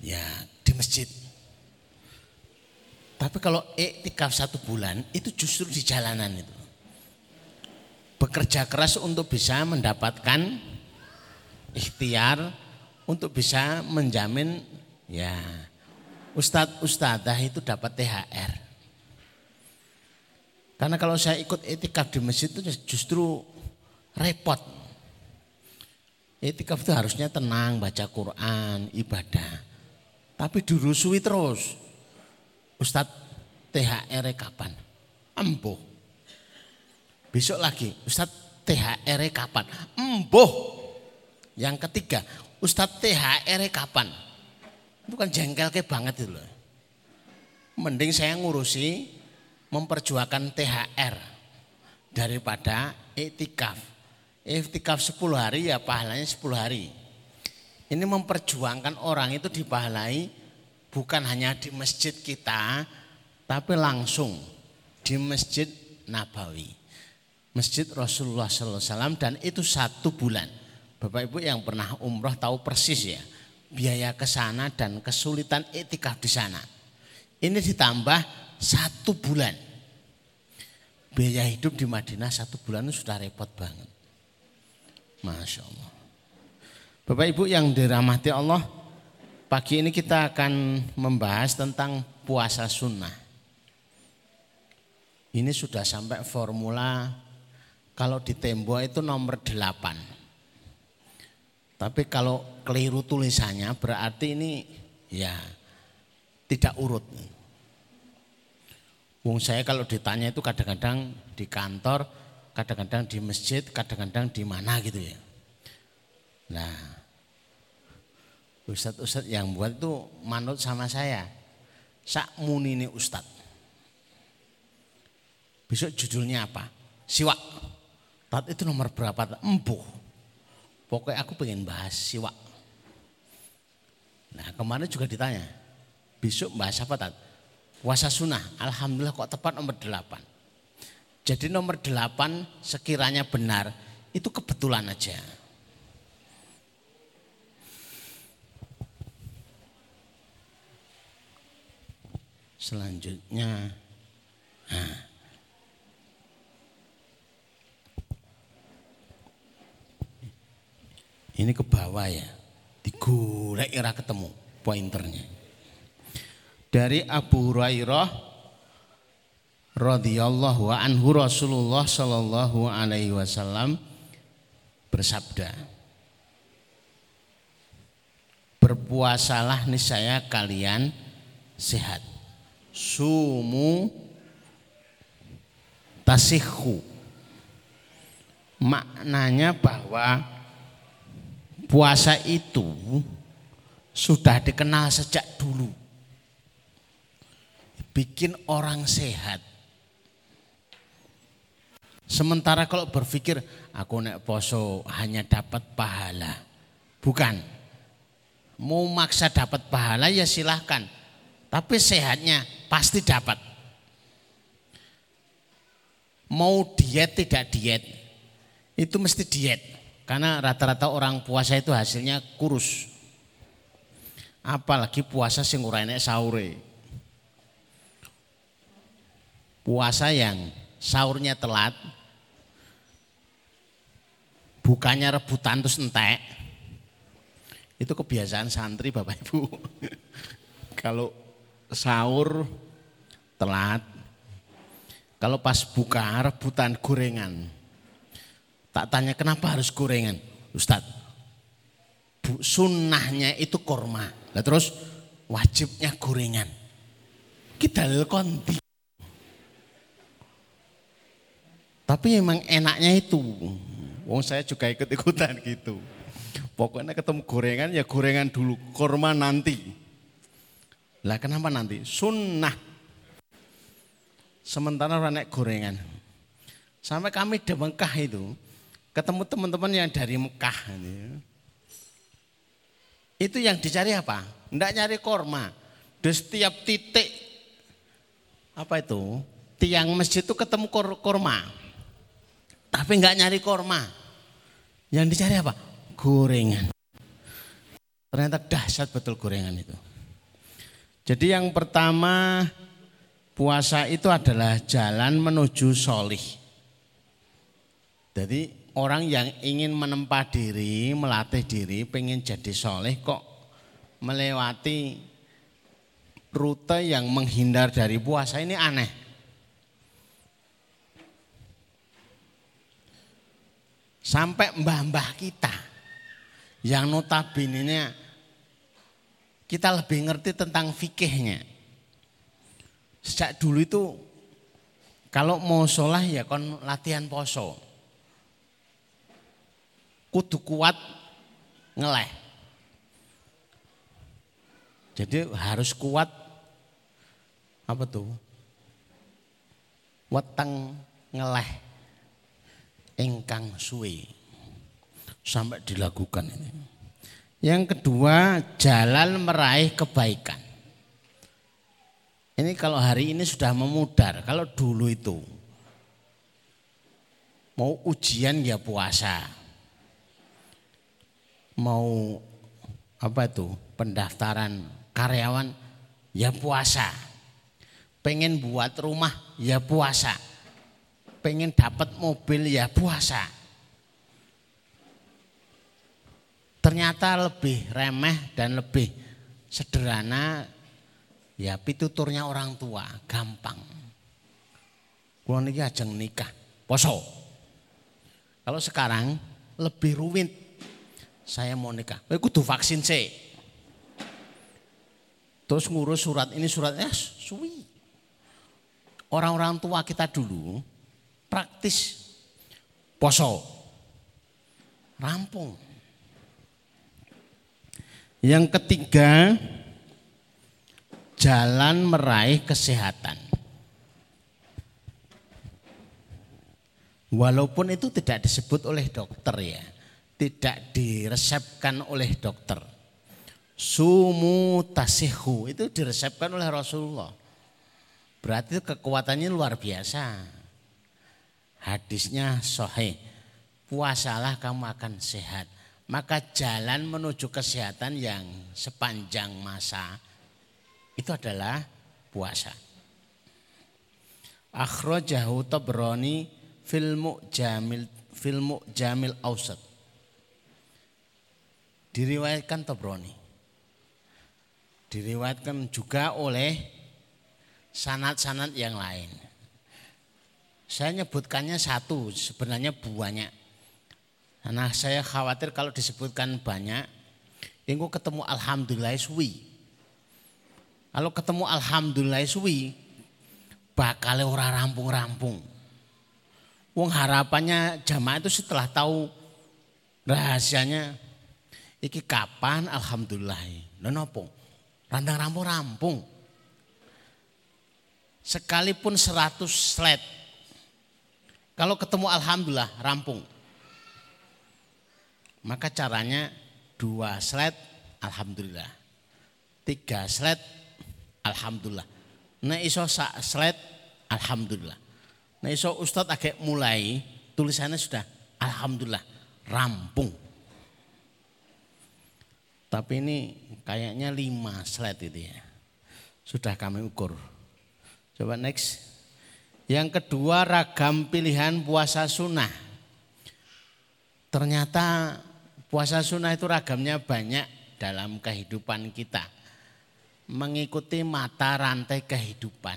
ya di masjid. Tapi kalau iktikaf satu bulan itu justru di jalanan itu. Bekerja keras untuk bisa mendapatkan ikhtiar untuk bisa menjamin ya ustadz ustadzah itu dapat THR. Karena kalau saya ikut etikaf di masjid itu justru repot. Etikaf itu harusnya tenang, baca Quran, ibadah. Tapi dirusui terus. Ustadz THR kapan? Embuh. Besok lagi, Ustadz THR kapan? Embuh. Yang ketiga, Ustadz THR kapan? Itu kan jengkel ke banget itu loh. Mending saya ngurusi memperjuangkan THR daripada etikaf. Etikaf 10 hari ya pahalanya 10 hari. Ini memperjuangkan orang itu dipahalai bukan hanya di masjid kita, tapi langsung di masjid Nabawi. Masjid Rasulullah SAW dan itu satu bulan. Bapak Ibu yang pernah umroh tahu persis ya biaya ke sana dan kesulitan etikaf di sana. Ini ditambah satu bulan. Biaya hidup di Madinah satu bulan itu sudah repot banget. Masya Allah. Bapak Ibu yang dirahmati Allah, pagi ini kita akan membahas tentang puasa sunnah. Ini sudah sampai formula kalau di tembok itu nomor 8. Tapi kalau keliru tulisannya berarti ini ya tidak urut. Wong saya kalau ditanya itu kadang-kadang di kantor, kadang-kadang di masjid, kadang-kadang di mana gitu ya. Nah, Ustadz-ustadz yang buat itu manut sama saya. Sak ini ustadz. Besok judulnya apa? Siwak. Tat itu nomor berapa? Empuh. Pokoknya aku pengen bahas siwak. Nah kemarin juga ditanya. Besok bahas apa Tat? Puasa sunnah. Alhamdulillah kok tepat nomor delapan. Jadi nomor delapan sekiranya benar itu kebetulan aja. Selanjutnya nah. Ini ke bawah ya. Digorek ira ketemu pointernya. Dari Abu Hurairah radhiyallahu anhu Rasulullah sallallahu alaihi wasallam bersabda Berpuasalah niscaya kalian sehat sumu tasihu maknanya bahwa puasa itu sudah dikenal sejak dulu. Bikin orang sehat. Sementara kalau berpikir aku nek poso hanya dapat pahala. Bukan. Mau maksa dapat pahala ya silahkan tapi sehatnya pasti dapat. Mau diet tidak diet, itu mesti diet. Karena rata-rata orang puasa itu hasilnya kurus. Apalagi puasa sing ora enek sahure. Puasa yang sahurnya telat, bukannya rebutan terus entek. Itu kebiasaan santri Bapak Ibu. (laughs) Kalau sahur telat. Kalau pas buka rebutan gorengan. Tak tanya kenapa harus gorengan. Bu, sunnahnya itu korma. Nah, terus wajibnya gorengan. Kita konti. Tapi emang enaknya itu. Wong saya juga ikut-ikutan gitu. Pokoknya ketemu gorengan ya gorengan dulu, korma nanti. Lah kenapa nanti? Sunnah. Sementara orang naik gorengan. Sampai kami di Mekah itu ketemu teman-teman yang dari Mekah. Itu yang dicari apa? Tidak nyari korma. Di setiap titik apa itu tiang masjid itu ketemu kor korma. Tapi nggak nyari korma. Yang dicari apa? Gorengan. Ternyata dahsyat betul gorengan itu. Jadi yang pertama puasa itu adalah jalan menuju solih. Jadi orang yang ingin menempa diri, melatih diri, pengen jadi soleh kok melewati rute yang menghindar dari puasa ini aneh. Sampai mbah-mbah kita yang notabene kita lebih ngerti tentang fikihnya. Sejak dulu itu kalau mau sholat ya kon latihan poso. Kudu kuat ngeleh. Jadi harus kuat apa tuh? Weteng ngeleh engkang suwe sampai dilakukan ini. Yang kedua, jalan meraih kebaikan. Ini kalau hari ini sudah memudar, kalau dulu itu mau ujian ya puasa. Mau apa itu? Pendaftaran karyawan ya puasa. Pengen buat rumah ya puasa. Pengen dapat mobil ya puasa ternyata lebih remeh dan lebih sederhana ya pituturnya orang tua gampang. Kalau niki ajeng nikah. Poso. Kalau sekarang lebih rumit saya mau nikah. Kowe kudu vaksin sih terus ngurus surat ini suratnya suwi. Orang-orang tua kita dulu praktis. Poso. Rampung yang ketiga, jalan meraih kesehatan. Walaupun itu tidak disebut oleh dokter ya, tidak diresepkan oleh dokter. Sumu tasihu itu diresepkan oleh Rasulullah. Berarti kekuatannya luar biasa. Hadisnya sahih. Puasalah kamu akan sehat maka jalan menuju kesehatan yang sepanjang masa itu adalah puasa. Akhrajahu Tabrani fil Jamil fil Jamil Ausat. Diriwayatkan Tabrani. Diriwayatkan juga oleh sanat-sanat yang lain. Saya nyebutkannya satu, sebenarnya banyak. Nah saya khawatir kalau disebutkan banyak, ini ketemu Alhamdulillah suwi. Kalau ketemu Alhamdulillah suwi, bakal ora rampung-rampung. Wong harapannya jamaah itu setelah tahu rahasianya, iki kapan Alhamdulillah. Apa? Randang rampung-rampung. Sekalipun 100 slide, kalau ketemu Alhamdulillah rampung. Maka caranya dua slide, alhamdulillah. Tiga slide, alhamdulillah. Nah iso sak slide, alhamdulillah. Nah iso ustadz agak mulai tulisannya sudah alhamdulillah rampung. Tapi ini kayaknya lima slide itu ya. Sudah kami ukur. Coba next. Yang kedua ragam pilihan puasa sunnah. Ternyata Puasa sunnah itu ragamnya banyak dalam kehidupan kita. Mengikuti mata rantai kehidupan.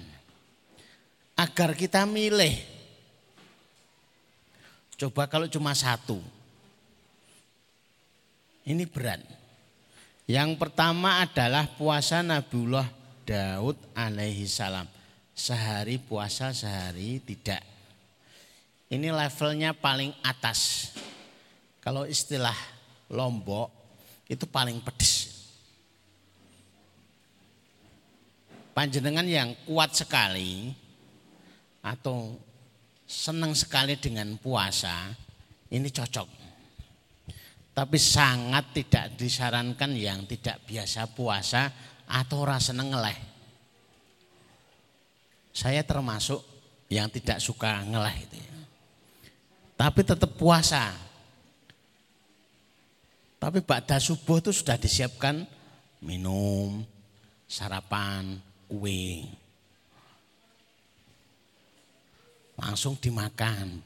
Agar kita milih. Coba kalau cuma satu. Ini berat. Yang pertama adalah puasa Nabiullah Daud alaihi salam. Sehari puasa, sehari tidak. Ini levelnya paling atas. Kalau istilah Lombok itu paling pedes. panjenengan yang kuat sekali atau senang sekali dengan puasa, ini cocok. Tapi sangat tidak disarankan yang tidak biasa puasa atau rasa ngeleh. Saya termasuk yang tidak suka ngeleh itu ya. Tapi tetap puasa. Tapi pada subuh itu sudah disiapkan minum, sarapan, kue. Langsung dimakan.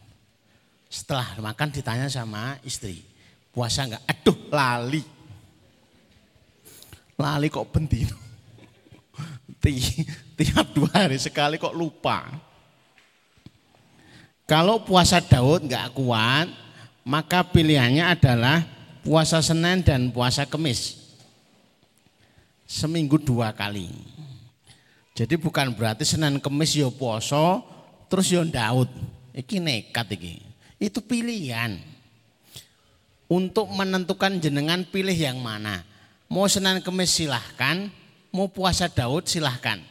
Setelah makan ditanya sama istri, puasa enggak? Aduh lali. Lali kok bentino. (laughs) Tiap dua hari sekali kok lupa. Kalau puasa Daud enggak kuat, maka pilihannya adalah puasa Senin dan puasa Kemis. Seminggu dua kali. Jadi bukan berarti Senin Kemis yo poso terus yo Daud. Iki nekat iki. Itu pilihan. Untuk menentukan jenengan pilih yang mana. Mau Senin Kemis silahkan, mau puasa Daud silahkan.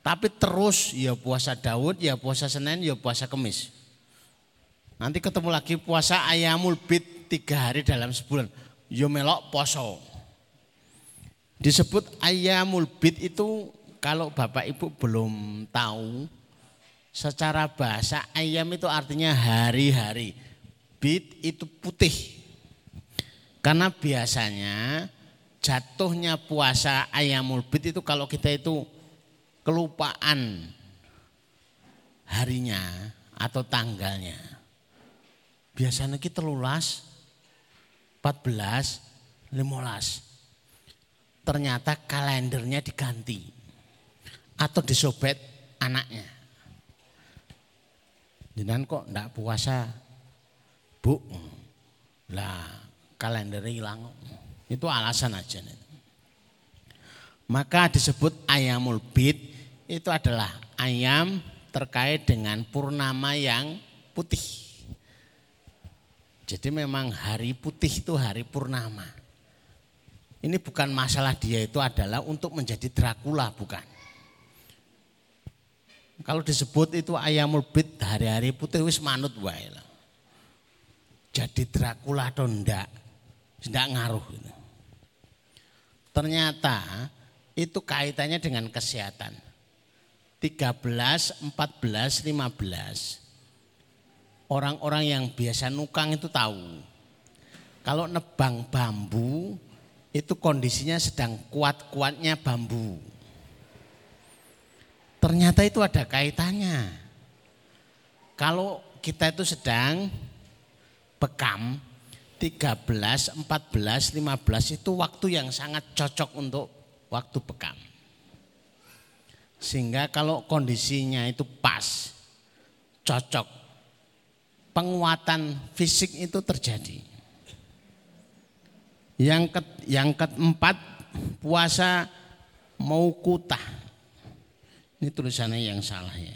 Tapi terus ya puasa Daud, ya puasa Senin, ya puasa Kemis. Nanti ketemu lagi puasa ayamul bid tiga hari dalam sebulan. Ya melok poso. Disebut ayamul bid itu kalau Bapak Ibu belum tahu Secara bahasa ayam itu artinya hari-hari. Bit itu putih. Karena biasanya jatuhnya puasa ayamul bid itu kalau kita itu kelupaan harinya atau tanggalnya. Biasanya kita lulas 14, 15. Ternyata kalendernya diganti atau disobet anaknya. Jenengan kok ndak puasa? Bu. Lah, kalender hilang. Itu alasan aja. Maka disebut ayamul bid itu adalah ayam terkait dengan purnama yang putih. Jadi memang hari putih itu hari purnama. Ini bukan masalah dia itu adalah untuk menjadi Dracula, bukan. Kalau disebut itu ayamul bid hari-hari putih wis manut wae. Jadi Dracula atau ndak? Ndak ngaruh. Ternyata itu kaitannya dengan kesehatan. 13, 14, 15. Orang-orang yang biasa nukang itu tahu. Kalau nebang bambu itu kondisinya sedang kuat-kuatnya bambu. Ternyata itu ada kaitannya. Kalau kita itu sedang bekam 13, 14, 15 itu waktu yang sangat cocok untuk waktu bekam. Sehingga kalau kondisinya itu pas, cocok, penguatan fisik itu terjadi. Yang ke, yang keempat puasa mau kutah ini tulisannya yang salah ya.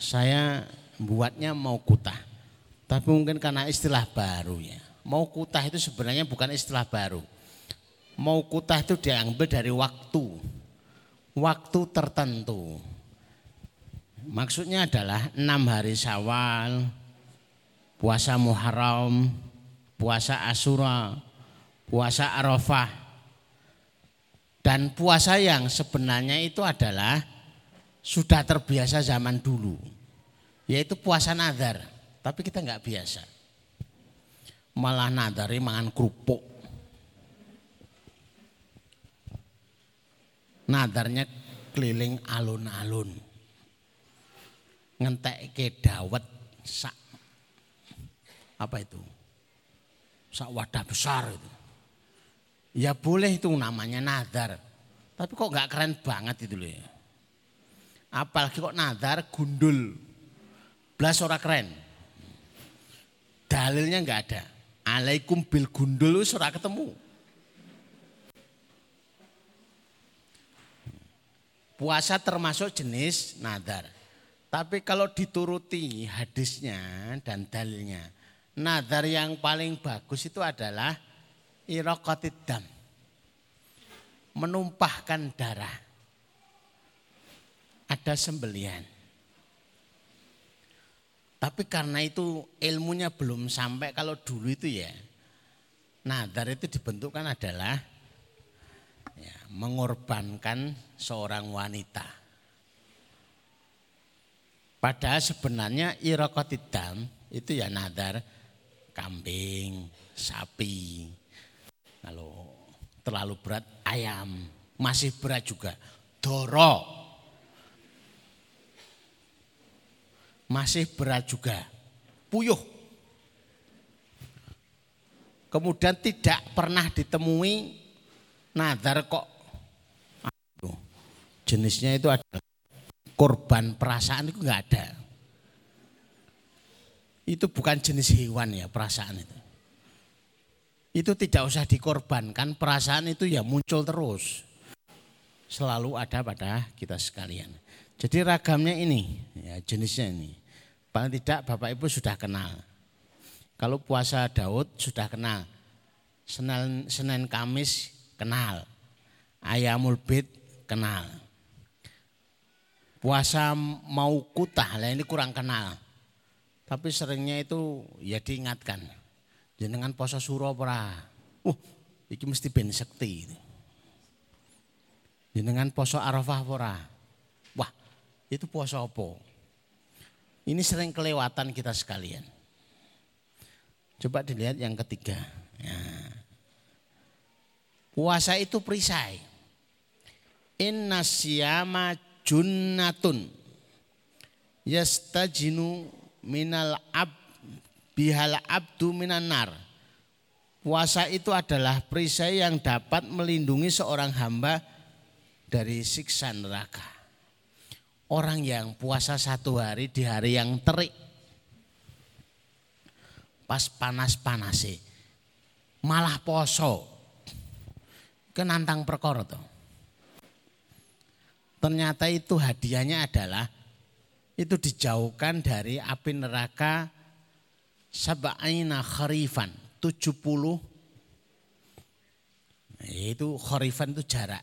Saya buatnya mau kutah. Tapi mungkin karena istilah baru ya. Mau kutah itu sebenarnya bukan istilah baru. Mau kutah itu diambil dari waktu. Waktu tertentu. Maksudnya adalah enam hari sawal, puasa Muharram, puasa Asura, puasa Arafah, dan puasa yang sebenarnya itu adalah sudah terbiasa zaman dulu. Yaitu puasa nazar. Tapi kita nggak biasa. Malah nadari mangan kerupuk. Nadarnya keliling alun-alun. Ngentek ke dawet sak apa itu? Sak wadah besar itu. Ya boleh itu namanya nadar. Tapi kok nggak keren banget itu loh ya. Apalagi kok nadar gundul. Belas ora keren. Dalilnya nggak ada. Alaikum bil gundul ora ketemu. Puasa termasuk jenis nadar. Tapi kalau dituruti hadisnya dan dalilnya, nadar yang paling bagus itu adalah iraqatid dam. menumpahkan darah. Ada sembelian. Tapi karena itu ilmunya belum sampai kalau dulu itu ya. Nadar itu dibentukkan adalah ya, mengorbankan seorang wanita. Padahal sebenarnya irokotidam itu ya nadar kambing, sapi. Kalau terlalu berat ayam, masih berat juga doro. Masih berat juga puyuh. Kemudian tidak pernah ditemui nadar kok jenisnya itu ada korban perasaan itu enggak ada. Itu bukan jenis hewan ya perasaan itu. Itu tidak usah dikorbankan, perasaan itu ya muncul terus. Selalu ada pada kita sekalian. Jadi ragamnya ini, ya jenisnya ini. Paling tidak Bapak Ibu sudah kenal. Kalau puasa Daud sudah kenal. Senin, Senin Kamis kenal. Ayamul Bid kenal. Puasa mau kutah, lah ini kurang kenal. Tapi seringnya itu ya diingatkan. Jenengan poso suro ora? Uh, iki mesti ben sekti. Jenengan poso Arafah ora? Wah, itu poso apa? Ini sering kelewatan kita sekalian. Coba dilihat yang ketiga. Ya. Puasa itu perisai. Inna siyama junnatun yastajinu minal ab bihal abdu minan nar. Puasa itu adalah perisai yang dapat melindungi seorang hamba dari siksa neraka. Orang yang puasa satu hari di hari yang terik. Pas panas-panas sih. Malah poso. Kenantang perkara tuh. Ternyata itu hadiahnya adalah itu dijauhkan dari api neraka sab'aina kharifan 70 itu kharifan itu jarak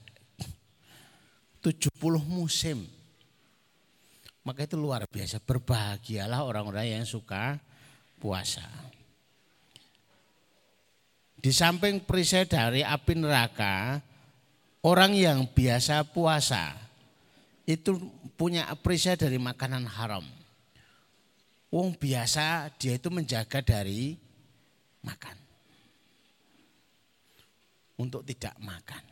70 musim. Maka itu luar biasa. Berbahagialah orang-orang yang suka puasa. Di samping perisai dari api neraka orang yang biasa puasa itu punya apresiasi dari makanan haram. Wong biasa dia itu menjaga dari makan. Untuk tidak makan.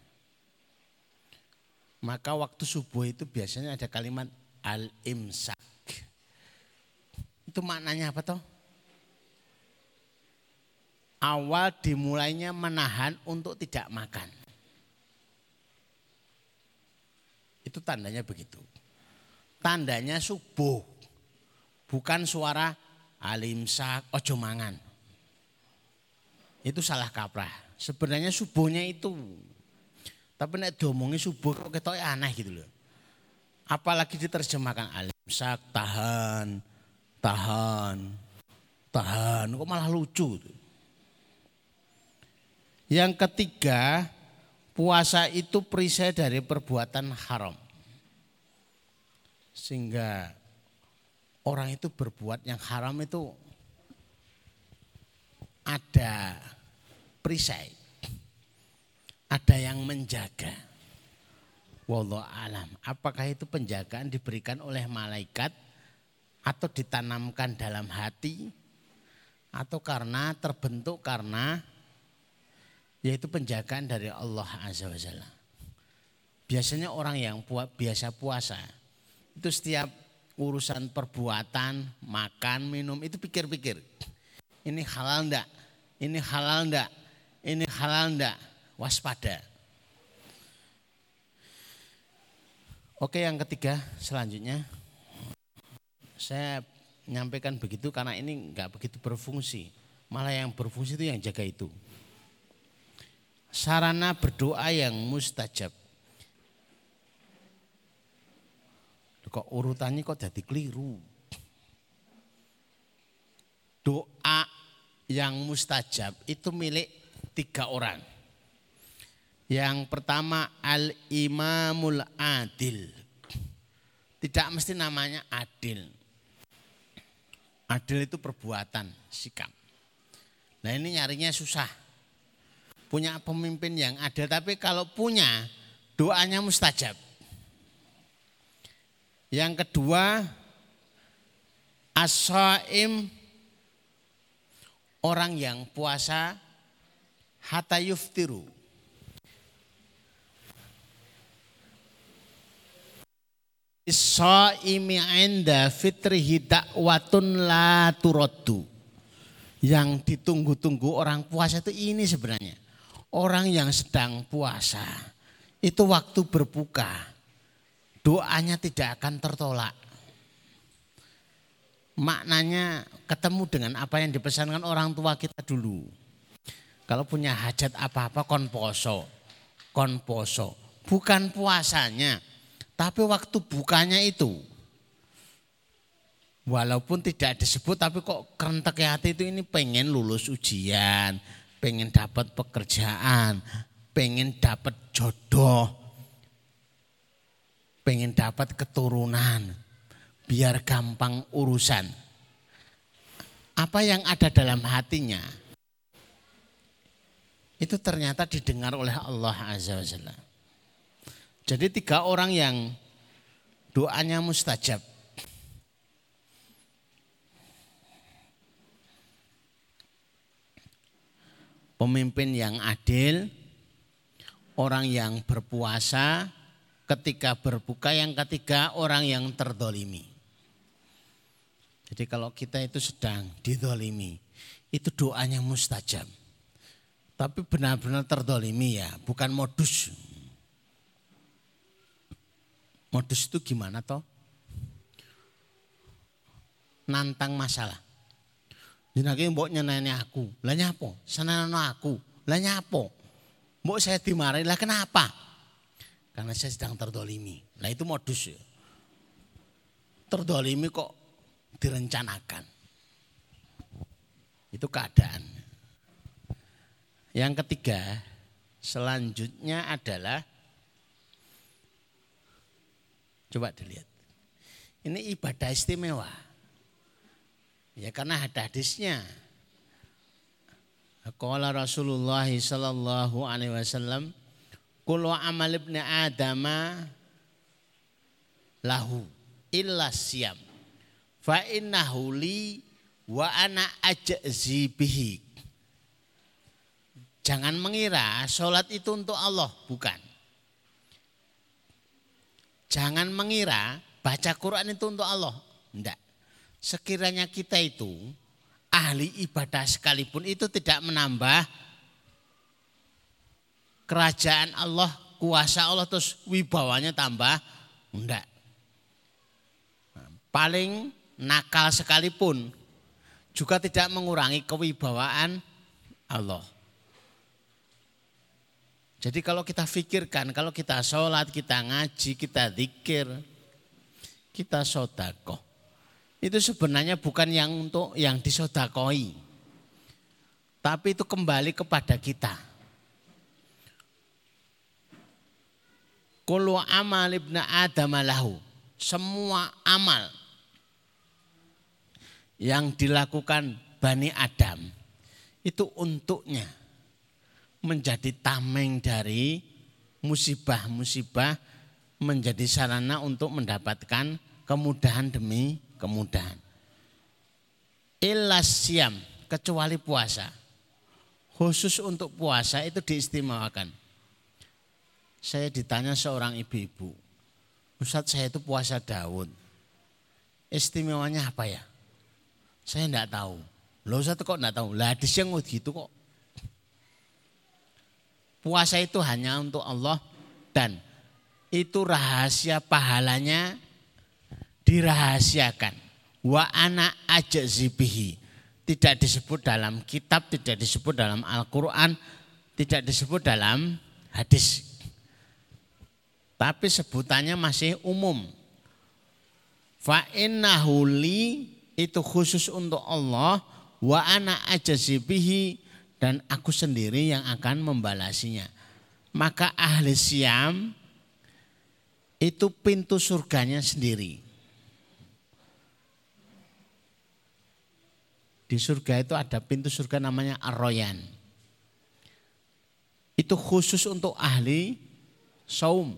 Maka waktu subuh itu biasanya ada kalimat al-imsak. Itu maknanya apa toh? Awal dimulainya menahan untuk tidak makan. Itu tandanya begitu. Tandanya subuh. Bukan suara alimsak ojo mangan. Itu salah kaprah. Sebenarnya subuhnya itu. Tapi nek diomongi subuh kok ketok aneh gitu loh. Apalagi diterjemahkan alimsak tahan, tahan, tahan. Kok malah lucu. Yang ketiga, puasa itu perisai dari perbuatan haram. Sehingga orang itu berbuat yang haram itu ada perisai. Ada yang menjaga. Wallahu alam. Apakah itu penjagaan diberikan oleh malaikat atau ditanamkan dalam hati atau karena terbentuk karena yaitu penjagaan dari Allah Azza wa Jalla. Biasanya orang yang biasa puasa itu setiap urusan perbuatan, makan, minum itu pikir-pikir. Ini halal enggak? Ini halal enggak? Ini halal enggak? Waspada. Oke yang ketiga selanjutnya. Saya menyampaikan begitu karena ini enggak begitu berfungsi. Malah yang berfungsi itu yang jaga itu. Sarana berdoa yang mustajab. kok urutannya kok jadi keliru. Doa yang mustajab itu milik tiga orang. Yang pertama al-imamul adil. Tidak mesti namanya adil. Adil itu perbuatan, sikap. Nah ini nyarinya susah. Punya pemimpin yang adil, tapi kalau punya doanya mustajab. Yang kedua, asaim orang yang puasa hatta yuftiru Isaimi inda fitrihi dakwatun la turaddu. Yang ditunggu-tunggu orang puasa itu ini sebenarnya. Orang yang sedang puasa itu waktu berbuka doanya tidak akan tertolak. Maknanya ketemu dengan apa yang dipesankan orang tua kita dulu. Kalau punya hajat apa-apa kon poso, kon poso. Bukan puasanya, tapi waktu bukanya itu, walaupun tidak disebut tapi kok kerentek hati itu ini pengen lulus ujian, pengen dapat pekerjaan, pengen dapat jodoh, pengen dapat keturunan, biar gampang urusan. Apa yang ada dalam hatinya, itu ternyata didengar oleh Allah Azza wa Jalla. Jadi tiga orang yang doanya mustajab. Pemimpin yang adil, orang yang berpuasa, ketika berbuka yang ketiga orang yang terdolimi. Jadi kalau kita itu sedang didolimi, itu doanya mustajab. Tapi benar-benar terdolimi ya, bukan modus. Modus itu gimana toh? Nantang masalah. Jenenge mbok nyeneni aku. Lah nyapo? Senenono aku. Lah nyapo? Mbok saya dimarahi. Lah kenapa? Karena saya sedang terdolimi. Lah itu modus ya. Terdolimi kok direncanakan. Itu keadaan. Yang ketiga, selanjutnya adalah Coba dilihat. Ini ibadah istimewa. Ya karena ada hadisnya. Qala Rasulullah sallallahu alaihi wasallam, "Kullu amal ibni adama lahu illa siyam. Fa innahu li wa ana ajzi bihi." Jangan mengira sholat itu untuk Allah, bukan. Jangan mengira baca Quran itu untuk Allah. Tidak. Sekiranya kita itu ahli ibadah sekalipun itu tidak menambah kerajaan Allah, kuasa Allah terus wibawanya tambah. Enggak. Paling nakal sekalipun juga tidak mengurangi kewibawaan Allah. Jadi kalau kita pikirkan, kalau kita sholat, kita ngaji, kita zikir, kita sodako. Itu sebenarnya bukan yang untuk yang disodakoi. Tapi itu kembali kepada kita. Kulu amal ibna adam lahu. Semua amal yang dilakukan Bani Adam itu untuknya menjadi tameng dari musibah-musibah menjadi sarana untuk mendapatkan kemudahan demi kemudahan. Ilas siam kecuali puasa. Khusus untuk puasa itu diistimewakan. Saya ditanya seorang ibu-ibu, Ustadz saya itu puasa Daud. Istimewanya apa ya? Saya enggak tahu. Loh Ustadz kok enggak tahu? Lah hadis yang gitu kok. Puasa itu hanya untuk Allah dan itu rahasia pahalanya dirahasiakan. Wa anak aja zibihi. Tidak disebut dalam kitab, tidak disebut dalam Al-Quran, tidak disebut dalam hadis. Tapi sebutannya masih umum. Fa innahuli itu khusus untuk Allah wa ana ajazibihi dan aku sendiri yang akan membalasinya. maka ahli siam itu pintu surganya sendiri. Di surga itu ada pintu surga namanya Arroyan. Itu khusus untuk ahli saum,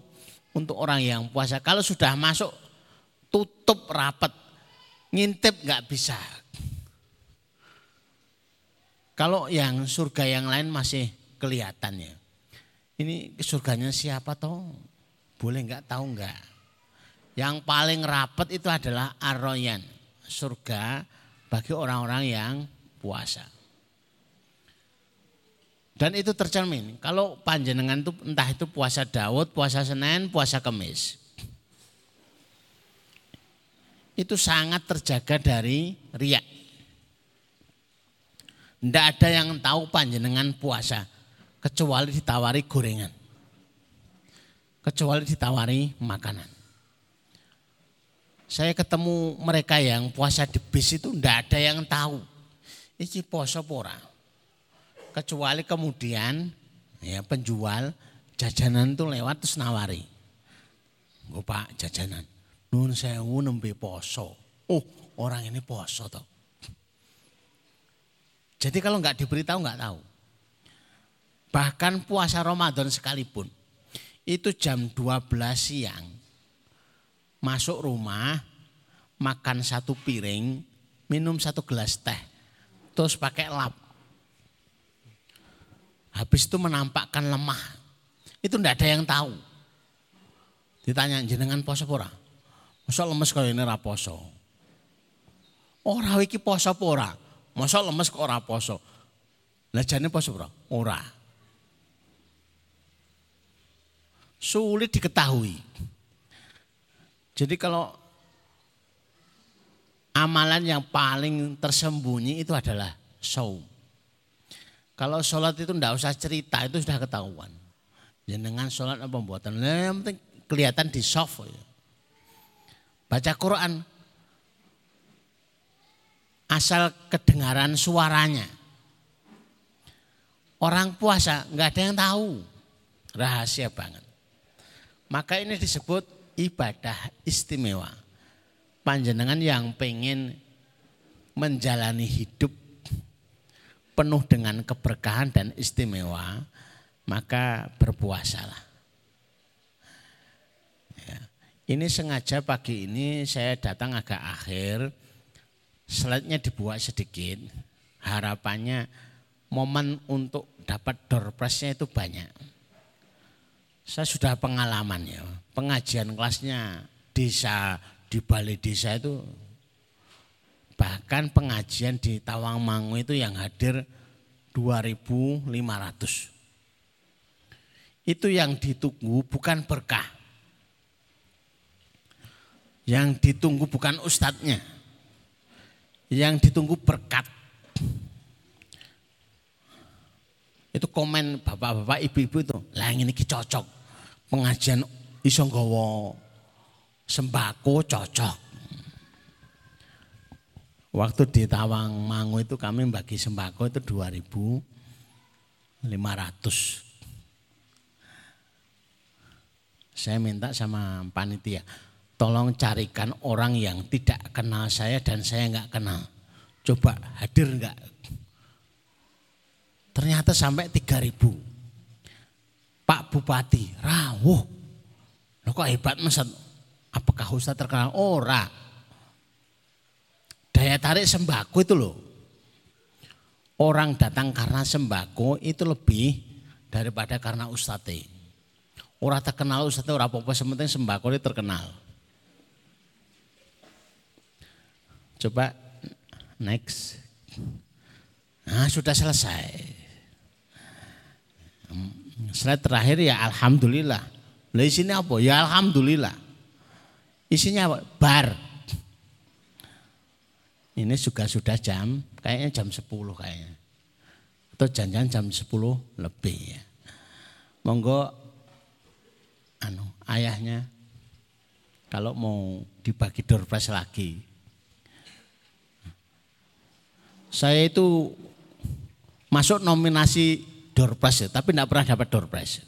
untuk orang yang puasa. Kalau sudah masuk tutup rapat, ngintip nggak bisa. Kalau yang surga yang lain masih kelihatan ya. Ini surganya siapa toh? Boleh nggak tahu nggak? Yang paling rapat itu adalah Arroyan, surga bagi orang-orang yang puasa. Dan itu tercermin. Kalau panjenengan itu entah itu puasa Daud, puasa Senin, puasa Kemis. Itu sangat terjaga dari riak. Tidak ada yang tahu panjenengan puasa. Kecuali ditawari gorengan. Kecuali ditawari makanan saya ketemu mereka yang puasa di bis itu ndak ada yang tahu. Ini poso pora. Kecuali kemudian ya penjual jajanan itu lewat terus nawari. Gue pak jajanan. Nun sewu nembe poso. Oh orang ini poso toh. Jadi kalau nggak diberitahu nggak tahu. Bahkan puasa Ramadan sekalipun. Itu jam 12 siang masuk rumah, makan satu piring, minum satu gelas teh, terus pakai lap. Habis itu menampakkan lemah. Itu tidak ada yang tahu. Ditanya jenengan poso pora. Masa lemes kalau ini raposo. Ora iki poso pora. Masa lemes kok ora poso. Lah jane poso pora? Ora. Sulit diketahui. Jadi kalau amalan yang paling tersembunyi itu adalah saum. Kalau sholat itu tidak usah cerita, itu sudah ketahuan. Jenengan sholat apa pembuatan, yang penting kelihatan di soft. Ya. Baca Quran, asal kedengaran suaranya. Orang puasa nggak ada yang tahu, rahasia banget. Maka ini disebut ibadah istimewa. Panjenengan yang pengen menjalani hidup penuh dengan keberkahan dan istimewa, maka berpuasalah. Ya. Ini sengaja pagi ini saya datang agak akhir, slide-nya dibuat sedikit, harapannya momen untuk dapat door itu banyak. Saya sudah pengalaman ya, pengajian kelasnya desa di balai desa itu bahkan pengajian di Tawangmangu itu yang hadir 2500. Itu yang ditunggu bukan berkah. Yang ditunggu bukan ustadznya. Yang ditunggu berkat. Itu komen bapak-bapak ibu-ibu itu, lah ini cocok pengajian iso nggawa sembako cocok. Waktu di Tawang Mangu itu kami bagi sembako itu 2500. Saya minta sama panitia, tolong carikan orang yang tidak kenal saya dan saya nggak kenal. Coba hadir nggak? Ternyata sampai 3000. Pak Bupati, rawuh. Lo kok hebat mas? Apakah Ustaz terkenal? Ora. Daya tarik sembako itu loh. Orang datang karena sembako itu lebih daripada karena Ustadz. Orang terkenal Ustadz orang apa-apa, sementing sembako itu terkenal. Coba next. Nah sudah selesai. Slide terakhir ya alhamdulillah. Lah isinya apa? Ya alhamdulillah. Isinya apa? Bar. Ini juga sudah jam, kayaknya jam 10 kayaknya. Atau jangan jam 10 lebih ya. Monggo anu ayahnya kalau mau dibagi door prize lagi. Saya itu masuk nominasi door prize ya, tapi tidak pernah dapat door prize.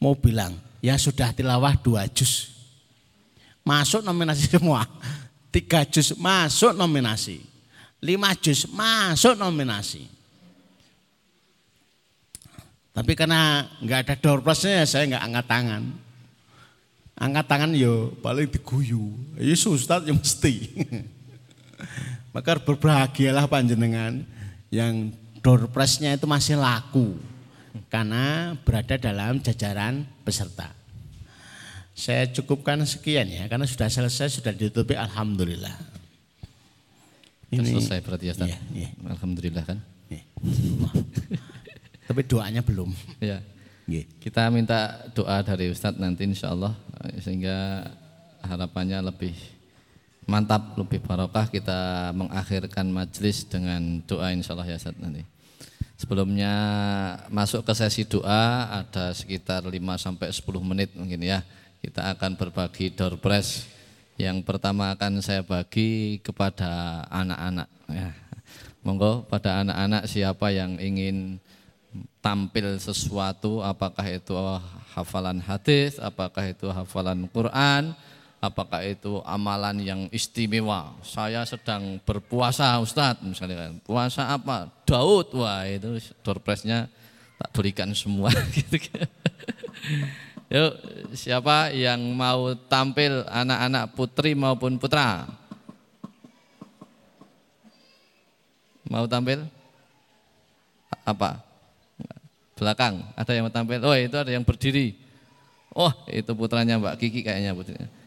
Mau bilang, ya sudah tilawah dua juz. Masuk nominasi (laughs) semua. Tiga juz masuk nominasi. Lima juz masuk nominasi. Tapi karena nggak ada door plusnya ya saya nggak angkat tangan. Angkat tangan yo paling diguyu. Ya Ustaz yang mesti. (laughs) Maka berbahagialah panjenengan yang door itu masih laku karena berada dalam jajaran peserta. Saya cukupkan sekian ya karena sudah selesai sudah ditutupi alhamdulillah. Ini selesai berarti ya Ustaz. Iya, iya. Alhamdulillah kan. Iya. (laughs) Tapi doanya belum. Ya. Kita minta doa dari Ustadz nanti insya Allah sehingga harapannya lebih mantap, lebih barokah kita mengakhirkan majelis dengan doa insya Allah ya Ustadz nanti. Sebelumnya masuk ke sesi doa ada sekitar 5 sampai 10 menit mungkin ya. Kita akan berbagi door prize. Yang pertama akan saya bagi kepada anak-anak ya. Monggo pada anak-anak siapa yang ingin tampil sesuatu apakah itu hafalan hadis, apakah itu hafalan Quran, apakah itu amalan yang istimewa. Saya sedang berpuasa Ustadz misalnya kan. Puasa apa? Daud. Wah itu doorpressnya tak berikan semua (laughs) gitu. Yuk siapa yang mau tampil anak-anak putri maupun putra? Mau tampil? Apa? Belakang, ada yang mau tampil? Oh itu ada yang berdiri. Oh itu putranya Mbak Kiki kayaknya putrinya.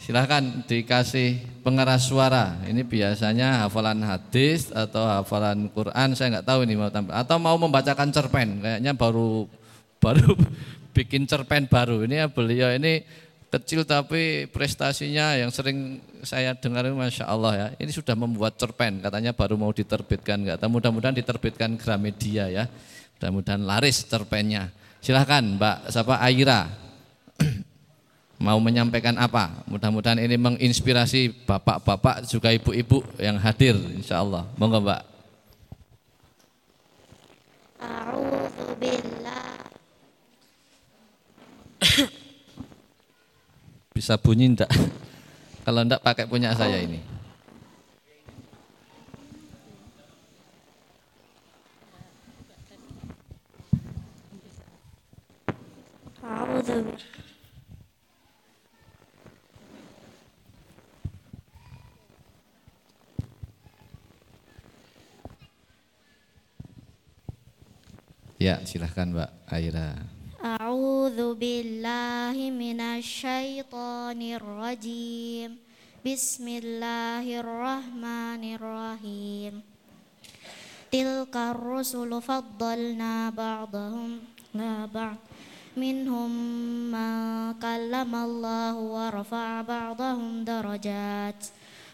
Silahkan dikasih pengeras suara. Ini biasanya hafalan hadis atau hafalan Quran. Saya nggak tahu ini mau tampil. Atau mau membacakan cerpen. Kayaknya baru baru (laughs) bikin cerpen baru. Ini ya beliau ini kecil tapi prestasinya yang sering saya dengar masya Allah ya. Ini sudah membuat cerpen. Katanya baru mau diterbitkan. Nggak tahu. Mudah-mudahan diterbitkan Gramedia ya. Mudah-mudahan laris cerpennya. Silahkan Mbak siapa Aira mau menyampaikan apa. Mudah-mudahan ini menginspirasi bapak-bapak juga ibu-ibu yang hadir insya Allah. Monggo Mbak. Bisa bunyi enggak? (laughs) Kalau enggak pakai punya saya ini. A'udzu Ya, silahkan Mbak Aira. A'udzu billahi minasyaitonir rajim. Bismillahirrahmanirrahim. Tilka rusulu faddalna ba'dahum la ba'd. Minhum ma kallama wa rafa'a ba'dahum darajat.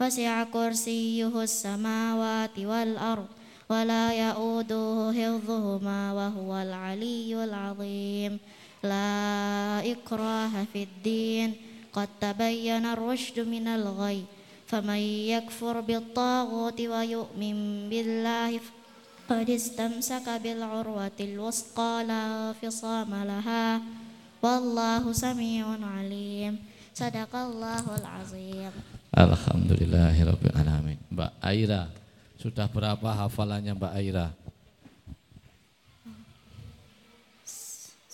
وسع كرسيه السماوات والأرض ولا يؤوده حفظهما وهو العلي العظيم. لا إكراه في الدين. قد تبين الرشد من الغي. فمن يكفر بالطاغوت ويؤمن بالله فقد استمسك بالعروة الوثقى لا انفصام لها. والله سميع عليم. صدق الله العظيم. Alhamdulillahirrahmanirrahim Mbak Aira Sudah berapa hafalannya Mbak Aira?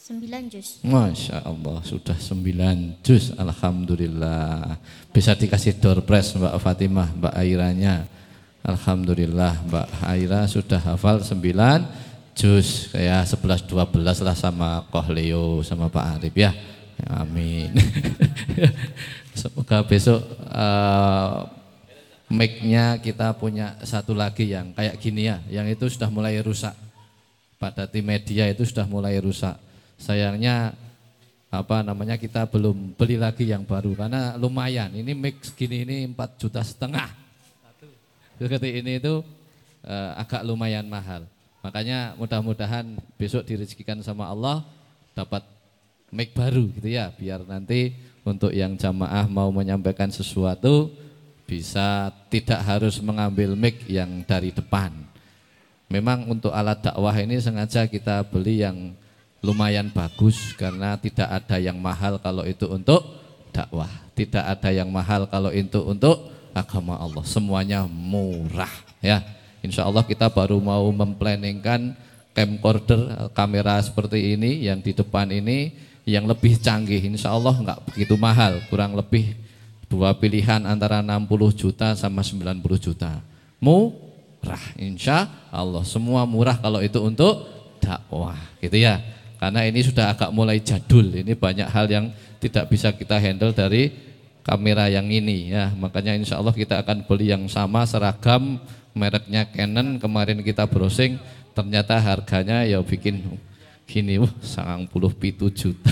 Sembilan juz. Masya Allah sudah sembilan juz. Alhamdulillah. Bisa dikasih door press Mbak Fatimah Mbak Airanya. Alhamdulillah Mbak Aira sudah hafal sembilan juz. Kayak sebelas dua belas lah sama Koh Leo sama Pak Arif ya. Amin (laughs) Semoga besok uh, mic-nya kita punya satu lagi yang kayak gini ya Yang itu sudah mulai rusak Pada tim media itu sudah mulai rusak Sayangnya apa namanya kita belum beli lagi yang baru karena lumayan. Ini mix gini ini 4 juta setengah. Seperti ini itu uh, agak lumayan mahal. Makanya mudah-mudahan besok direzekikan sama Allah dapat mic baru gitu ya biar nanti untuk yang jamaah mau menyampaikan sesuatu bisa tidak harus mengambil mic yang dari depan. Memang untuk alat dakwah ini sengaja kita beli yang lumayan bagus karena tidak ada yang mahal kalau itu untuk dakwah. Tidak ada yang mahal kalau itu untuk agama Allah. Semuanya murah ya. Insya Allah kita baru mau memplanningkan camcorder kamera seperti ini yang di depan ini yang lebih canggih. Insya Allah nggak begitu mahal, kurang lebih dua pilihan antara 60 juta sama 90 juta. Murah, insya Allah semua murah kalau itu untuk dakwah, gitu ya. Karena ini sudah agak mulai jadul, ini banyak hal yang tidak bisa kita handle dari kamera yang ini ya. Makanya insya Allah kita akan beli yang sama seragam mereknya Canon. Kemarin kita browsing ternyata harganya ya bikin gini, wah sangang puluh pitu juta.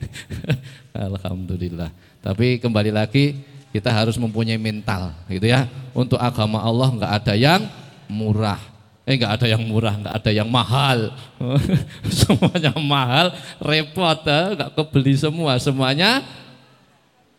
(laughs) Alhamdulillah. Tapi kembali lagi kita harus mempunyai mental gitu ya. Untuk agama Allah nggak ada yang murah Eh nggak ada yang murah, nggak ada yang mahal. (laughs) semuanya mahal, repot, eh? nggak kebeli semua, semuanya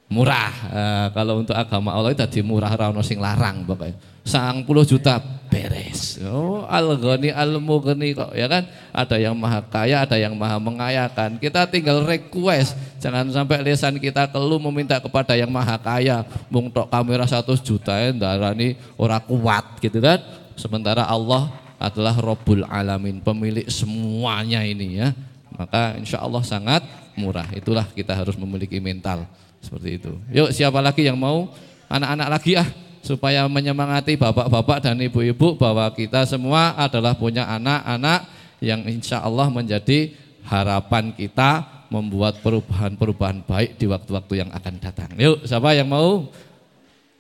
murah. Eh, kalau untuk agama Allah itu tadi murah rano sing larang pokoknya. Sang puluh juta beres. Oh, al ghani al mughni kok ya kan? Ada yang maha kaya, ada yang maha mengayakan. Kita tinggal request, jangan sampai lisan kita keluh meminta kepada yang maha kaya. Mung tok kamera satu juta ya, darani ora kuat gitu kan Sementara Allah adalah Rabbul Alamin, pemilik semuanya ini ya. Maka insya Allah sangat murah. Itulah kita harus memiliki mental seperti itu. Yuk siapa lagi yang mau? Anak-anak lagi ah supaya menyemangati bapak-bapak dan ibu-ibu bahwa kita semua adalah punya anak-anak yang insya Allah menjadi harapan kita membuat perubahan-perubahan baik di waktu-waktu yang akan datang. Yuk, siapa yang mau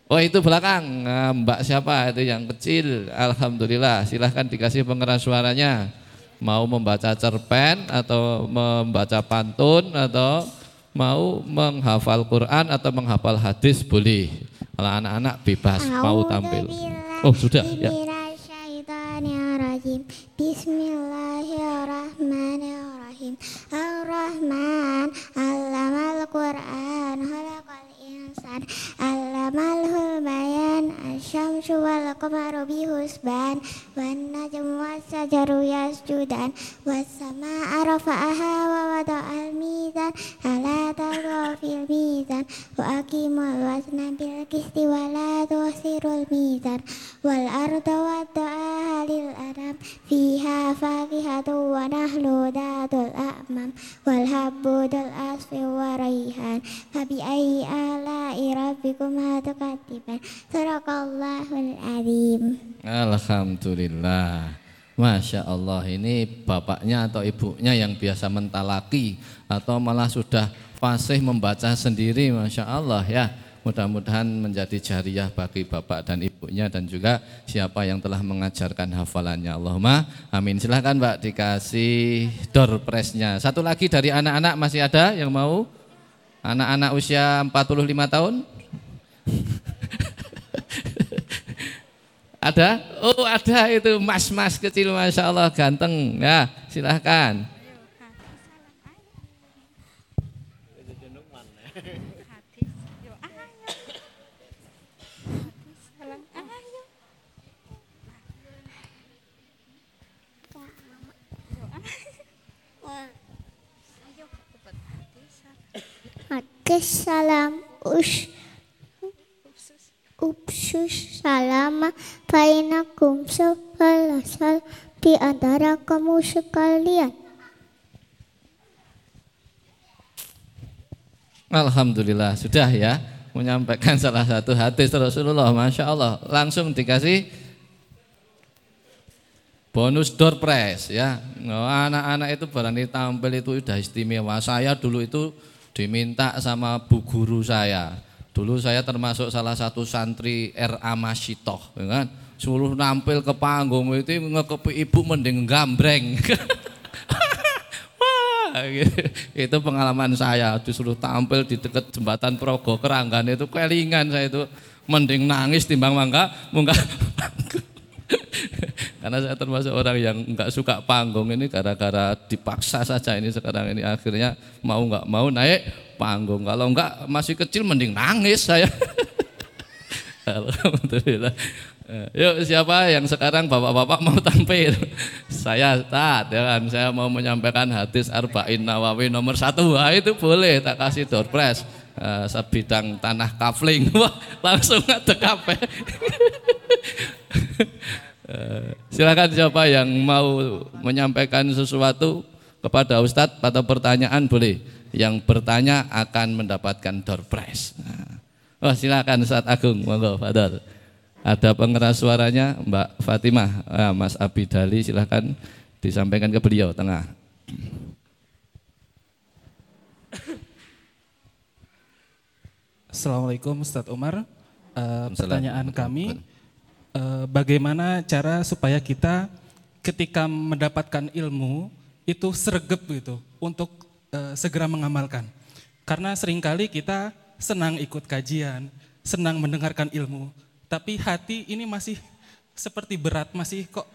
Oh itu belakang, nah, Mbak siapa itu yang kecil? Alhamdulillah, silahkan dikasih pengeras suaranya. Mau membaca cerpen atau membaca pantun atau mau menghafal Quran atau menghafal hadis boleh. Kalau anak-anak bebas mau tampil. Oh sudah ya. Bismillahirrahmanirrahim. Ar-Rahman, Allamal Quran, insan Allamal bayan Asyamsu wal qamaru bihusban Wan najmu wassajaru yasjudan Wassama arafa'aha wa wada'al mizan Ala tagwa fil mizan Wa akimul bil kisti wa la tuhsirul mizan Wal arda wa da'aha lil adam Fiha fakihatu rabbikum tukatiban. Sadaqallahul azim. Alhamdulillah. Masya Allah ini bapaknya atau ibunya yang biasa mentalaki atau malah sudah fasih membaca sendiri Masya Allah ya mudah-mudahan menjadi jariah bagi bapak dan ibunya dan juga siapa yang telah mengajarkan hafalannya Allahumma amin silahkan Mbak dikasih door pressnya satu lagi dari anak-anak masih ada yang mau Anak-anak usia 45 tahun? ada? Oh ada itu mas-mas kecil Masya Allah ganteng. Ya silahkan. Salam us Upsus salama bainakum sebalasal di antara kamu sekalian. Alhamdulillah sudah ya menyampaikan salah satu hadis Rasulullah Masya Allah. Langsung dikasih bonus door prize ya. Anak-anak itu barang tampil itu sudah istimewa. Saya dulu itu diminta sama bu guru saya Dulu saya termasuk salah satu santri R.A. Masitoh, ya kan? Suruh nampil ke panggung itu ngekepi ibu mending gambreng. (laughs) Gitu. itu pengalaman saya disuruh tampil di dekat jembatan Progo Keranggan itu kelingan saya itu mending nangis timbang mangga munggah (laughs) karena saya termasuk orang yang nggak suka panggung ini gara-gara dipaksa saja ini sekarang ini akhirnya mau nggak mau naik panggung. Kalau enggak masih kecil mending nangis saya. (laughs) Alhamdulillah. Eh, yuk siapa yang sekarang bapak-bapak mau tampil? (laughs) Saya tak, ya kan? Saya mau menyampaikan hadis Arba'in Nawawi nomor satu. Wah, itu boleh tak kasih door. Uh, sebidang tanah kafling. (laughs) Wah, langsung ada kafe. Uh, silakan siapa yang mau menyampaikan sesuatu kepada Ustadz atau pertanyaan boleh yang bertanya akan mendapatkan door prize. Nah. Oh silakan saat Agung, monggo Fadal. Ada pengeras suaranya Mbak Fatimah, ah, Mas Abidali silakan disampaikan ke beliau tengah. Assalamualaikum Ustadz Umar. Uh, pertanyaan kami, bagaimana cara supaya kita ketika mendapatkan ilmu itu sergap gitu untuk uh, segera mengamalkan. Karena sering kali kita senang ikut kajian, senang mendengarkan ilmu, tapi hati ini masih seperti berat, masih kok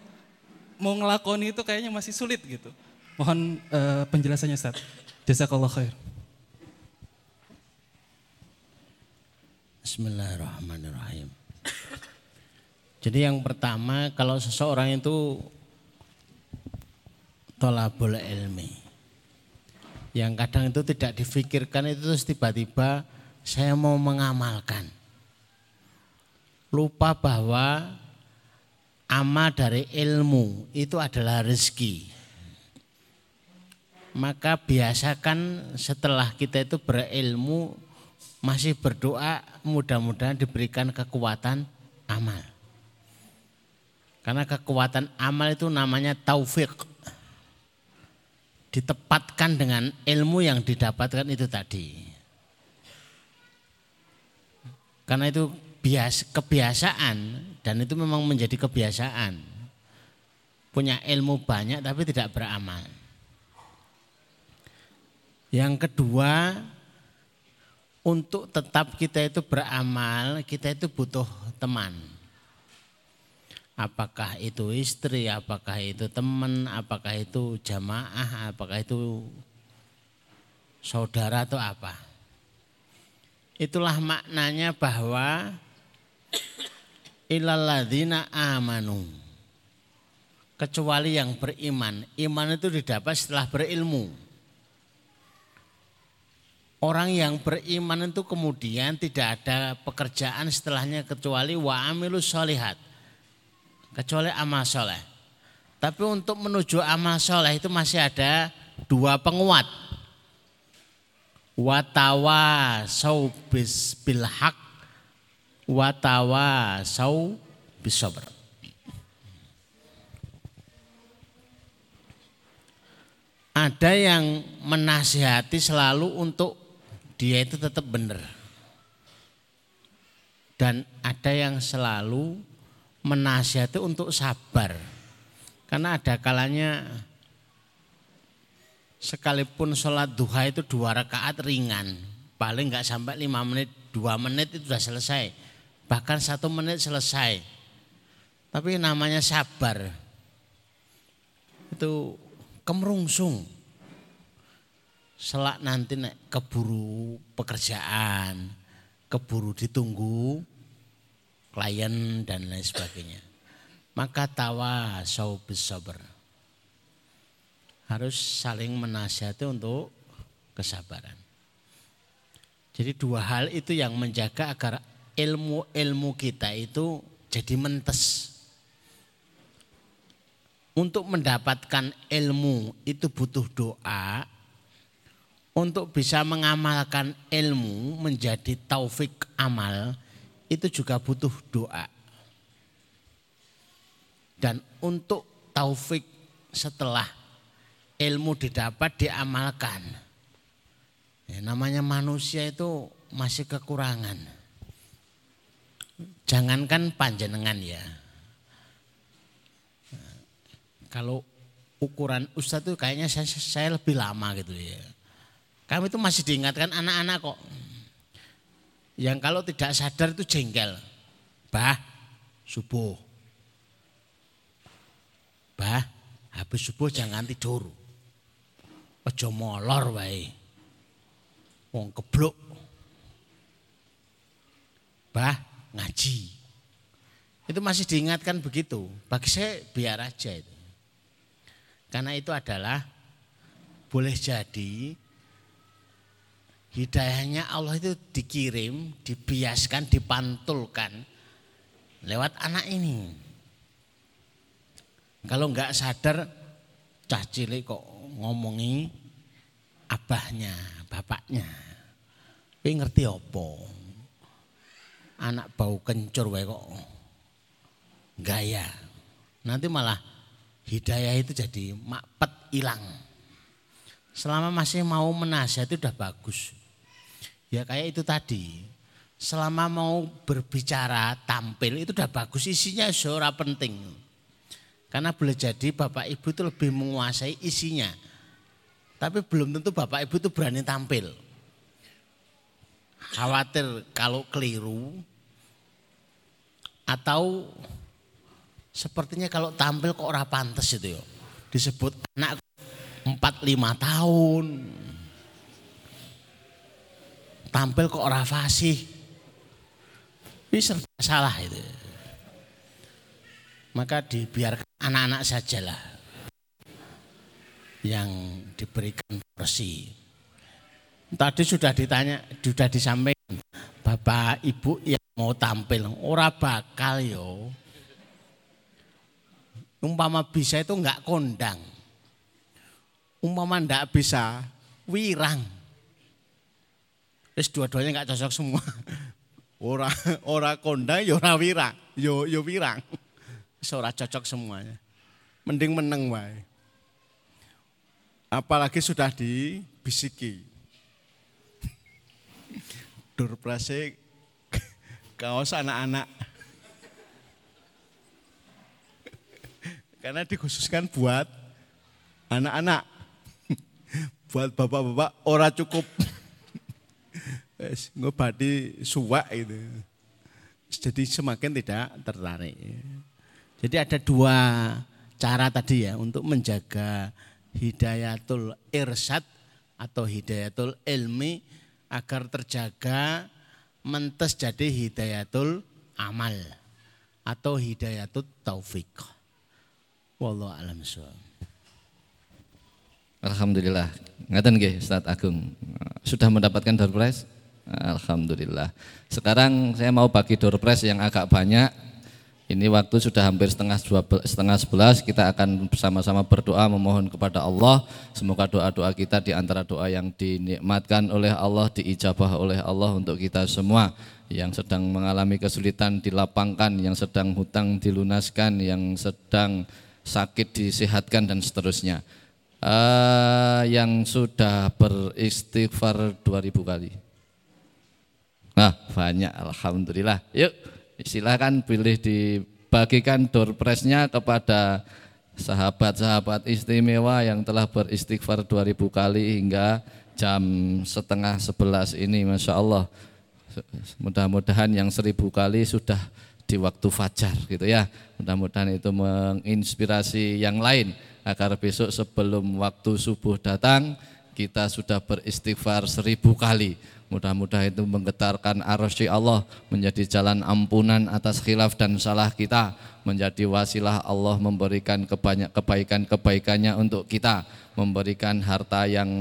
mau ngelakoni itu kayaknya masih sulit gitu. Mohon uh, penjelasannya Ustaz. Jazakallah khair. Bismillahirrahmanirrahim. Jadi yang pertama kalau seseorang itu tolabul ilmi yang kadang itu tidak difikirkan itu terus tiba-tiba saya mau mengamalkan. Lupa bahwa amal dari ilmu itu adalah rezeki. Maka biasakan setelah kita itu berilmu masih berdoa mudah-mudahan diberikan kekuatan amal. Karena kekuatan amal itu namanya taufik ditepatkan dengan ilmu yang didapatkan itu tadi. Karena itu bias, kebiasaan dan itu memang menjadi kebiasaan. Punya ilmu banyak tapi tidak beramal. Yang kedua, untuk tetap kita itu beramal, kita itu butuh teman apakah itu istri, apakah itu teman, apakah itu jamaah, apakah itu saudara atau apa. Itulah maknanya bahwa ilaladina amanu. Kecuali yang beriman. Iman itu didapat setelah berilmu. Orang yang beriman itu kemudian tidak ada pekerjaan setelahnya kecuali wa amilu solihat kecuali amal soleh. Tapi untuk menuju amal soleh itu masih ada dua penguat. Watawa sau bis bilhak, watawa sau bisober. Ada yang menasihati selalu untuk dia itu tetap benar. Dan ada yang selalu menasihati untuk sabar. Karena ada kalanya sekalipun sholat duha itu dua rakaat ringan. Paling nggak sampai lima menit, dua menit itu sudah selesai. Bahkan satu menit selesai. Tapi namanya sabar. Itu kemerungsung. Selak nanti keburu pekerjaan, keburu ditunggu, klien dan lain sebagainya. Maka tawa saubis sabar. Harus saling menasihati untuk kesabaran. Jadi dua hal itu yang menjaga agar ilmu-ilmu kita itu jadi mentes. Untuk mendapatkan ilmu itu butuh doa. Untuk bisa mengamalkan ilmu menjadi taufik amal itu juga butuh doa. Dan untuk taufik setelah ilmu didapat diamalkan. Ya, namanya manusia itu masih kekurangan. Jangankan panjenengan ya. Kalau ukuran ustadz itu kayaknya saya, saya lebih lama gitu ya. Kami itu masih diingatkan anak-anak kok. Yang kalau tidak sadar itu jengkel. Bah, subuh. Bah, habis subuh jangan tidur. Ojo molor wae. Wong keblok. Bah, ngaji. Itu masih diingatkan begitu. Bagi saya biar aja itu. Karena itu adalah boleh jadi hidayahnya Allah itu dikirim, dibiaskan, dipantulkan lewat anak ini. Kalau enggak sadar cah cilik kok ngomongi abahnya, bapaknya. Tapi ngerti apa? Anak bau kencur wae kok gaya. Nanti malah hidayah itu jadi makpet hilang. Selama masih mau menasihat itu udah bagus. Ya kayak itu tadi. Selama mau berbicara, tampil itu udah bagus isinya suara penting. Karena boleh jadi Bapak Ibu itu lebih menguasai isinya. Tapi belum tentu Bapak Ibu itu berani tampil. Khawatir kalau keliru atau sepertinya kalau tampil kok ora pantas itu ya. Disebut anak empat lima tahun. Tampil kok ora fasih. Ini salah itu. Maka dibiarkan anak-anak sajalah yang diberikan porsi. Tadi sudah ditanya, sudah disampaikan, Bapak Ibu yang mau tampil, ora bakal yo Umpama bisa itu enggak kondang. Umpama enggak bisa wirang. Terus dua-duanya enggak cocok semua. (laughs) Ora ora kondang ya ora wirang, yo ya, yo ya wirang. Ora cocok semuanya. Mending meneng wae. Apalagi sudah dibisiki. (laughs) Durplase (laughs) kaos anak-anak Karena dikhususkan buat anak-anak. buat bapak-bapak ora cukup. Ngobati suwak itu. Jadi semakin tidak tertarik. Jadi ada dua cara tadi ya untuk menjaga hidayatul irsad atau hidayatul ilmi agar terjaga mentes jadi hidayatul amal atau hidayatul taufik. Wallahu alam Alhamdulillah. Ngaten nggih Ustaz Agung. Sudah mendapatkan door prize? Alhamdulillah. Sekarang saya mau bagi door yang agak banyak. Ini waktu sudah hampir setengah dua, setengah sebelas. Kita akan bersama-sama berdoa memohon kepada Allah. Semoga doa-doa kita di antara doa yang dinikmatkan oleh Allah, diijabah oleh Allah untuk kita semua yang sedang mengalami kesulitan dilapangkan, yang sedang hutang dilunaskan, yang sedang sakit disehatkan dan seterusnya. Uh, yang sudah beristighfar 2000 kali. Nah, banyak alhamdulillah. Yuk, silakan pilih dibagikan door prize-nya kepada sahabat-sahabat istimewa yang telah beristighfar 2000 kali hingga jam setengah sebelas ini Masya Allah mudah-mudahan yang seribu kali sudah di waktu fajar gitu ya. Mudah-mudahan itu menginspirasi yang lain agar besok sebelum waktu subuh datang kita sudah beristighfar seribu kali. Mudah-mudahan itu menggetarkan arasy Allah menjadi jalan ampunan atas khilaf dan salah kita, menjadi wasilah Allah memberikan kebanyak kebaikan-kebaikannya untuk kita, memberikan harta yang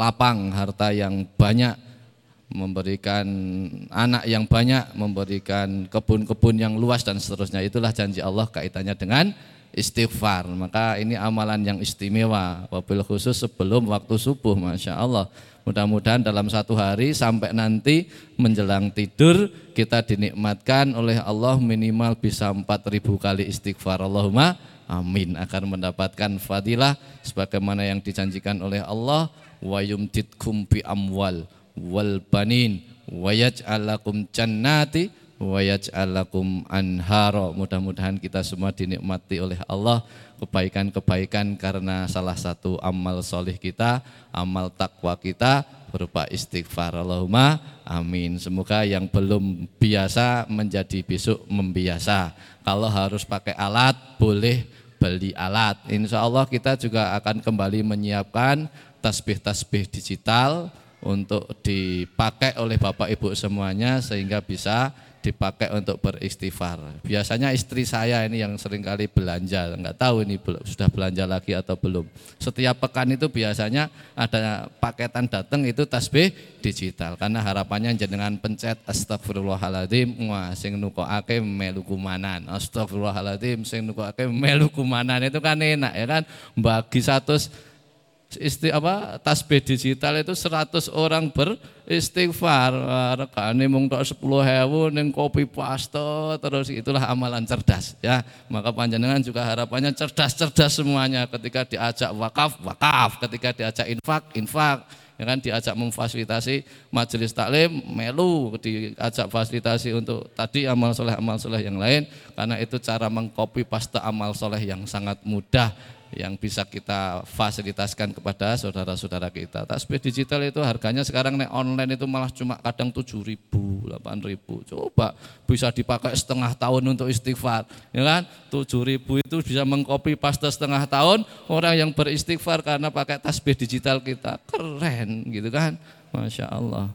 lapang, harta yang banyak memberikan anak yang banyak, memberikan kebun-kebun yang luas dan seterusnya. Itulah janji Allah kaitannya dengan istighfar. Maka ini amalan yang istimewa, wabil khusus sebelum waktu subuh, masya Allah. Mudah-mudahan dalam satu hari sampai nanti menjelang tidur kita dinikmatkan oleh Allah minimal bisa 4000 kali istighfar. Allahumma amin agar mendapatkan fadilah sebagaimana yang dijanjikan oleh Allah wa yumtitkum bi amwal wal banin wa yaj'alakum jannati wa yaj'alakum anhara. Mudah-mudahan kita semua dinikmati oleh Allah kebaikan-kebaikan karena salah satu amal solih kita, amal takwa kita berupa istighfar. Allahumma amin. Semoga yang belum biasa menjadi besok membiasa. Kalau harus pakai alat boleh beli alat. Insya Allah kita juga akan kembali menyiapkan tasbih-tasbih digital untuk dipakai oleh Bapak Ibu semuanya sehingga bisa dipakai untuk beristighfar. Biasanya istri saya ini yang sering kali belanja, nggak tahu ini sudah belanja lagi atau belum. Setiap pekan itu biasanya ada paketan datang itu tasbih digital. Karena harapannya jenengan pencet astagfirullahaladzim wah sing nukokake melu kumanan. Astagfirullahaladzim sing nukokake melu itu kan enak ya kan? Bagi satu isti apa tasbih digital itu 100 orang beristighfar. Regane mung tok 10.000 ning kopi paste terus itulah amalan cerdas ya. Maka panjenengan juga harapannya cerdas-cerdas semuanya. Ketika diajak wakaf wakaf. Ketika diajak infak infak. Ya kan diajak memfasilitasi majelis taklim melu. Diajak fasilitasi untuk tadi amal soleh amal soleh yang lain. Karena itu cara mengcopy paste amal soleh yang sangat mudah yang bisa kita fasilitaskan kepada saudara-saudara kita. Tasbih digital itu harganya sekarang nih online itu malah cuma kadang 7 ribu, 8 ribu. Coba bisa dipakai setengah tahun untuk istighfar. Ya kan? 7 ribu itu bisa mengcopy paste setengah tahun orang yang beristighfar karena pakai tasbih digital kita. Keren gitu kan. Masya Allah.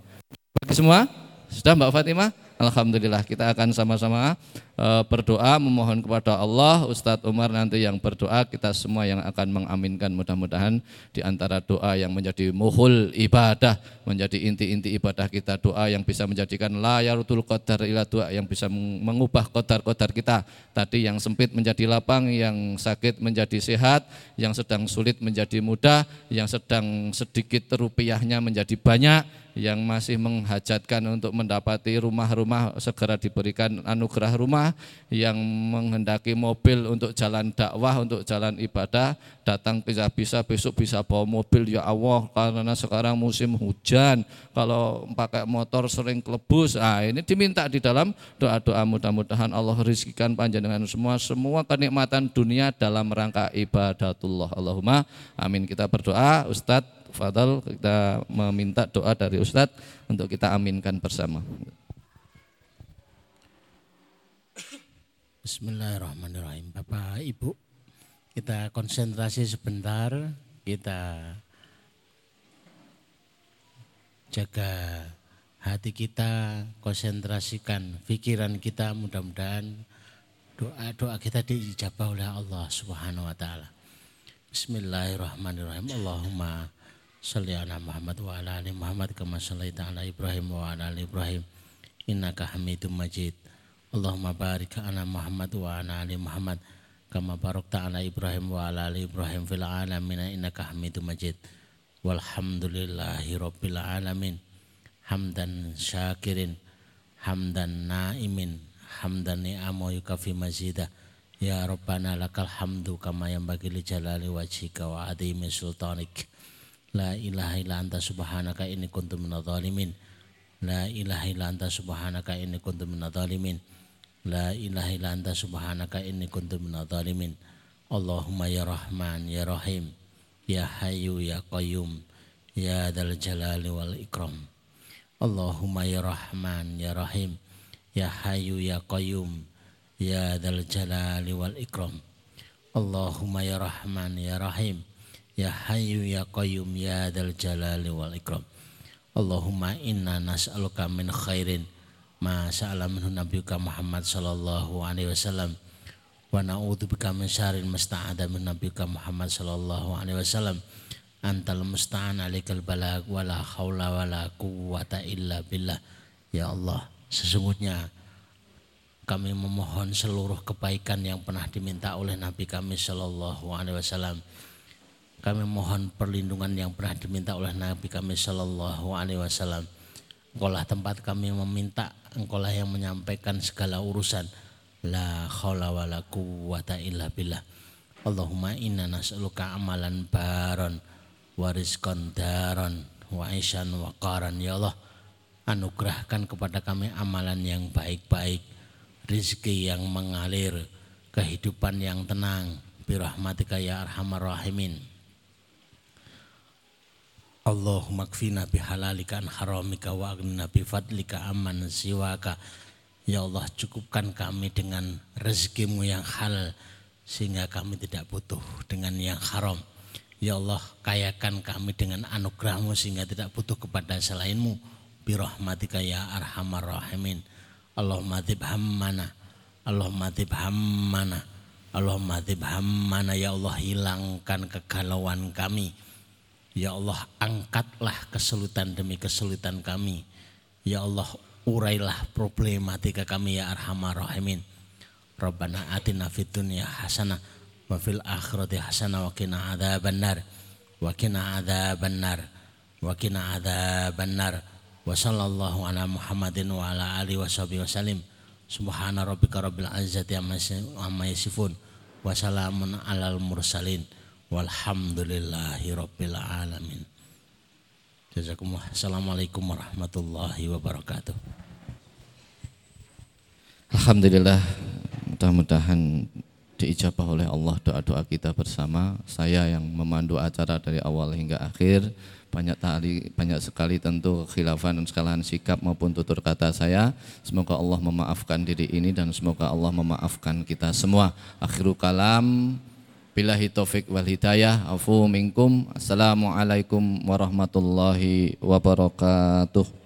Bagi semua, sudah Mbak Fatimah? Alhamdulillah kita akan sama-sama berdoa memohon kepada Allah Ustadz Umar nanti yang berdoa kita semua yang akan mengaminkan mudah-mudahan di antara doa yang menjadi muhul ibadah menjadi inti-inti ibadah kita doa yang bisa menjadikan layarutul qadar ila doa yang bisa mengubah qadar-qadar kita. Tadi yang sempit menjadi lapang yang sakit menjadi sehat yang sedang sulit menjadi mudah yang sedang sedikit rupiahnya menjadi banyak yang masih menghajatkan untuk mendapati rumah-rumah segera diberikan anugerah rumah yang menghendaki mobil untuk jalan dakwah untuk jalan ibadah datang bisa bisa besok bisa bawa mobil. Ya Allah karena sekarang musim hujan kalau pakai motor sering kelebus. Ah ini diminta di dalam doa-doa mudah-mudahan Allah rizkikan panjenengan semua. Semua kenikmatan dunia dalam rangka ibadatullah. Allahumma amin. Kita berdoa Ustadz Fadal kita meminta doa dari Ustadz untuk kita aminkan bersama. Bismillahirrahmanirrahim. Bapak Ibu, kita konsentrasi sebentar, kita jaga hati kita, konsentrasikan pikiran kita, mudah-mudahan doa-doa kita dijabah oleh Allah Subhanahu wa taala. Bismillahirrahmanirrahim. Allahumma Salli ala Muhammad wa ala ali Muhammad kama sallaita ala Ibrahim wa ala ali Ibrahim innaka Hamidum Majid. Allahumma barik ala Muhammad wa ala ali Muhammad kama barakta ala Ibrahim wa ala ali Ibrahim fil alamin innaka Hamidum Majid. Walhamdulillahi rabbil alamin. Hamdan syakirin, hamdan naimin, hamdan ni'amu yukafi mazidah. Ya Rabbana lakal hamdu kama yang bagi li jalali wajhika wa adimi sultanik. La ilaha illa anta subhanaka inni kuntu minadh-dhalimin. La ilaha illa anta subhanaka inni kuntu minadh-dhalimin. La ilaha illa anta subhanaka inni kuntu minadh-dhalimin. Allahumma ya Rahman ya Rahim ya Hayyu ya Qayyum ya Dzal Jalali wal Ikram. Allahumma ya Rahman ya Rahim ya Hayyu ya Qayyum ya Dzal Jalali wal Ikram. Allahumma ya Rahman ya Rahim Ya Hayyu Ya Qayyum Ya Dal Jalali Wal Ikram Allahumma inna nas'aluka min khairin ma sa'ala minhu nabiyuka Muhammad sallallahu alaihi wasallam wa na'udzu bika min syarrin masta'ada min nabiyuka Muhammad sallallahu alaihi wasallam Antal musta'an alikal balag wala haula wala quwata illa billah. Ya Allah, sesungguhnya kami memohon seluruh kebaikan yang pernah diminta oleh Nabi kami Shallallahu Alaihi Wasallam. Kami mohon perlindungan yang pernah diminta oleh Nabi kami Shallallahu Alaihi Wasallam. Engkaulah tempat kami meminta, engkaulah yang menyampaikan segala urusan. La khawla wa la quwata illa billah. Allahumma inna nas'aluka amalan baron warizkon daron wa isyan wa qaran ya Allah anugerahkan kepada kami amalan yang baik-baik rizki yang mengalir kehidupan yang tenang birahmatika ya arhamar rahimin Allahumma kfina bihalalika an haramika wa agnina bifadlika amman siwaka Ya Allah cukupkan kami dengan rezekimu yang halal sehingga kami tidak butuh dengan yang haram Ya Allah, kayakan kami dengan anugerahmu sehingga tidak butuh kepada selainmu. Birahmatika ya arhamar rahimin. Allahumma tib hammana. Allahumma tib hammana. Allahumma tib hammana. Ya Allah, hilangkan kegalauan kami. Ya Allah, angkatlah kesulitan demi kesulitan kami. Ya Allah, urailah problematika kami ya arhamar rahimin. Rabbana atina fid dunya hasanah wa fil akhirati hasanah wa qina adzabannar. Wa qina adzabannar. Wa qina adzabannar. Wa sallallahu ala Muhammadin wa ala alihi wa sahbihi wasallim subhana rabbika rabbil izzati amma yasifun. Wa salamun alal mursalin walhamdulillahi rabbil alamin. Assalamualaikum warahmatullahi wabarakatuh. Alhamdulillah. Mudah-mudahan diijabah oleh Allah doa-doa kita bersama. Saya yang memandu acara dari awal hingga akhir. Banyak tali, banyak sekali tentu khilafan dan sekalian sikap maupun tutur kata saya. Semoga Allah memaafkan diri ini dan semoga Allah memaafkan kita semua. Akhirul kalam. Billahi taufik wal hidayah. Afu minkum. Assalamualaikum warahmatullahi wabarakatuh.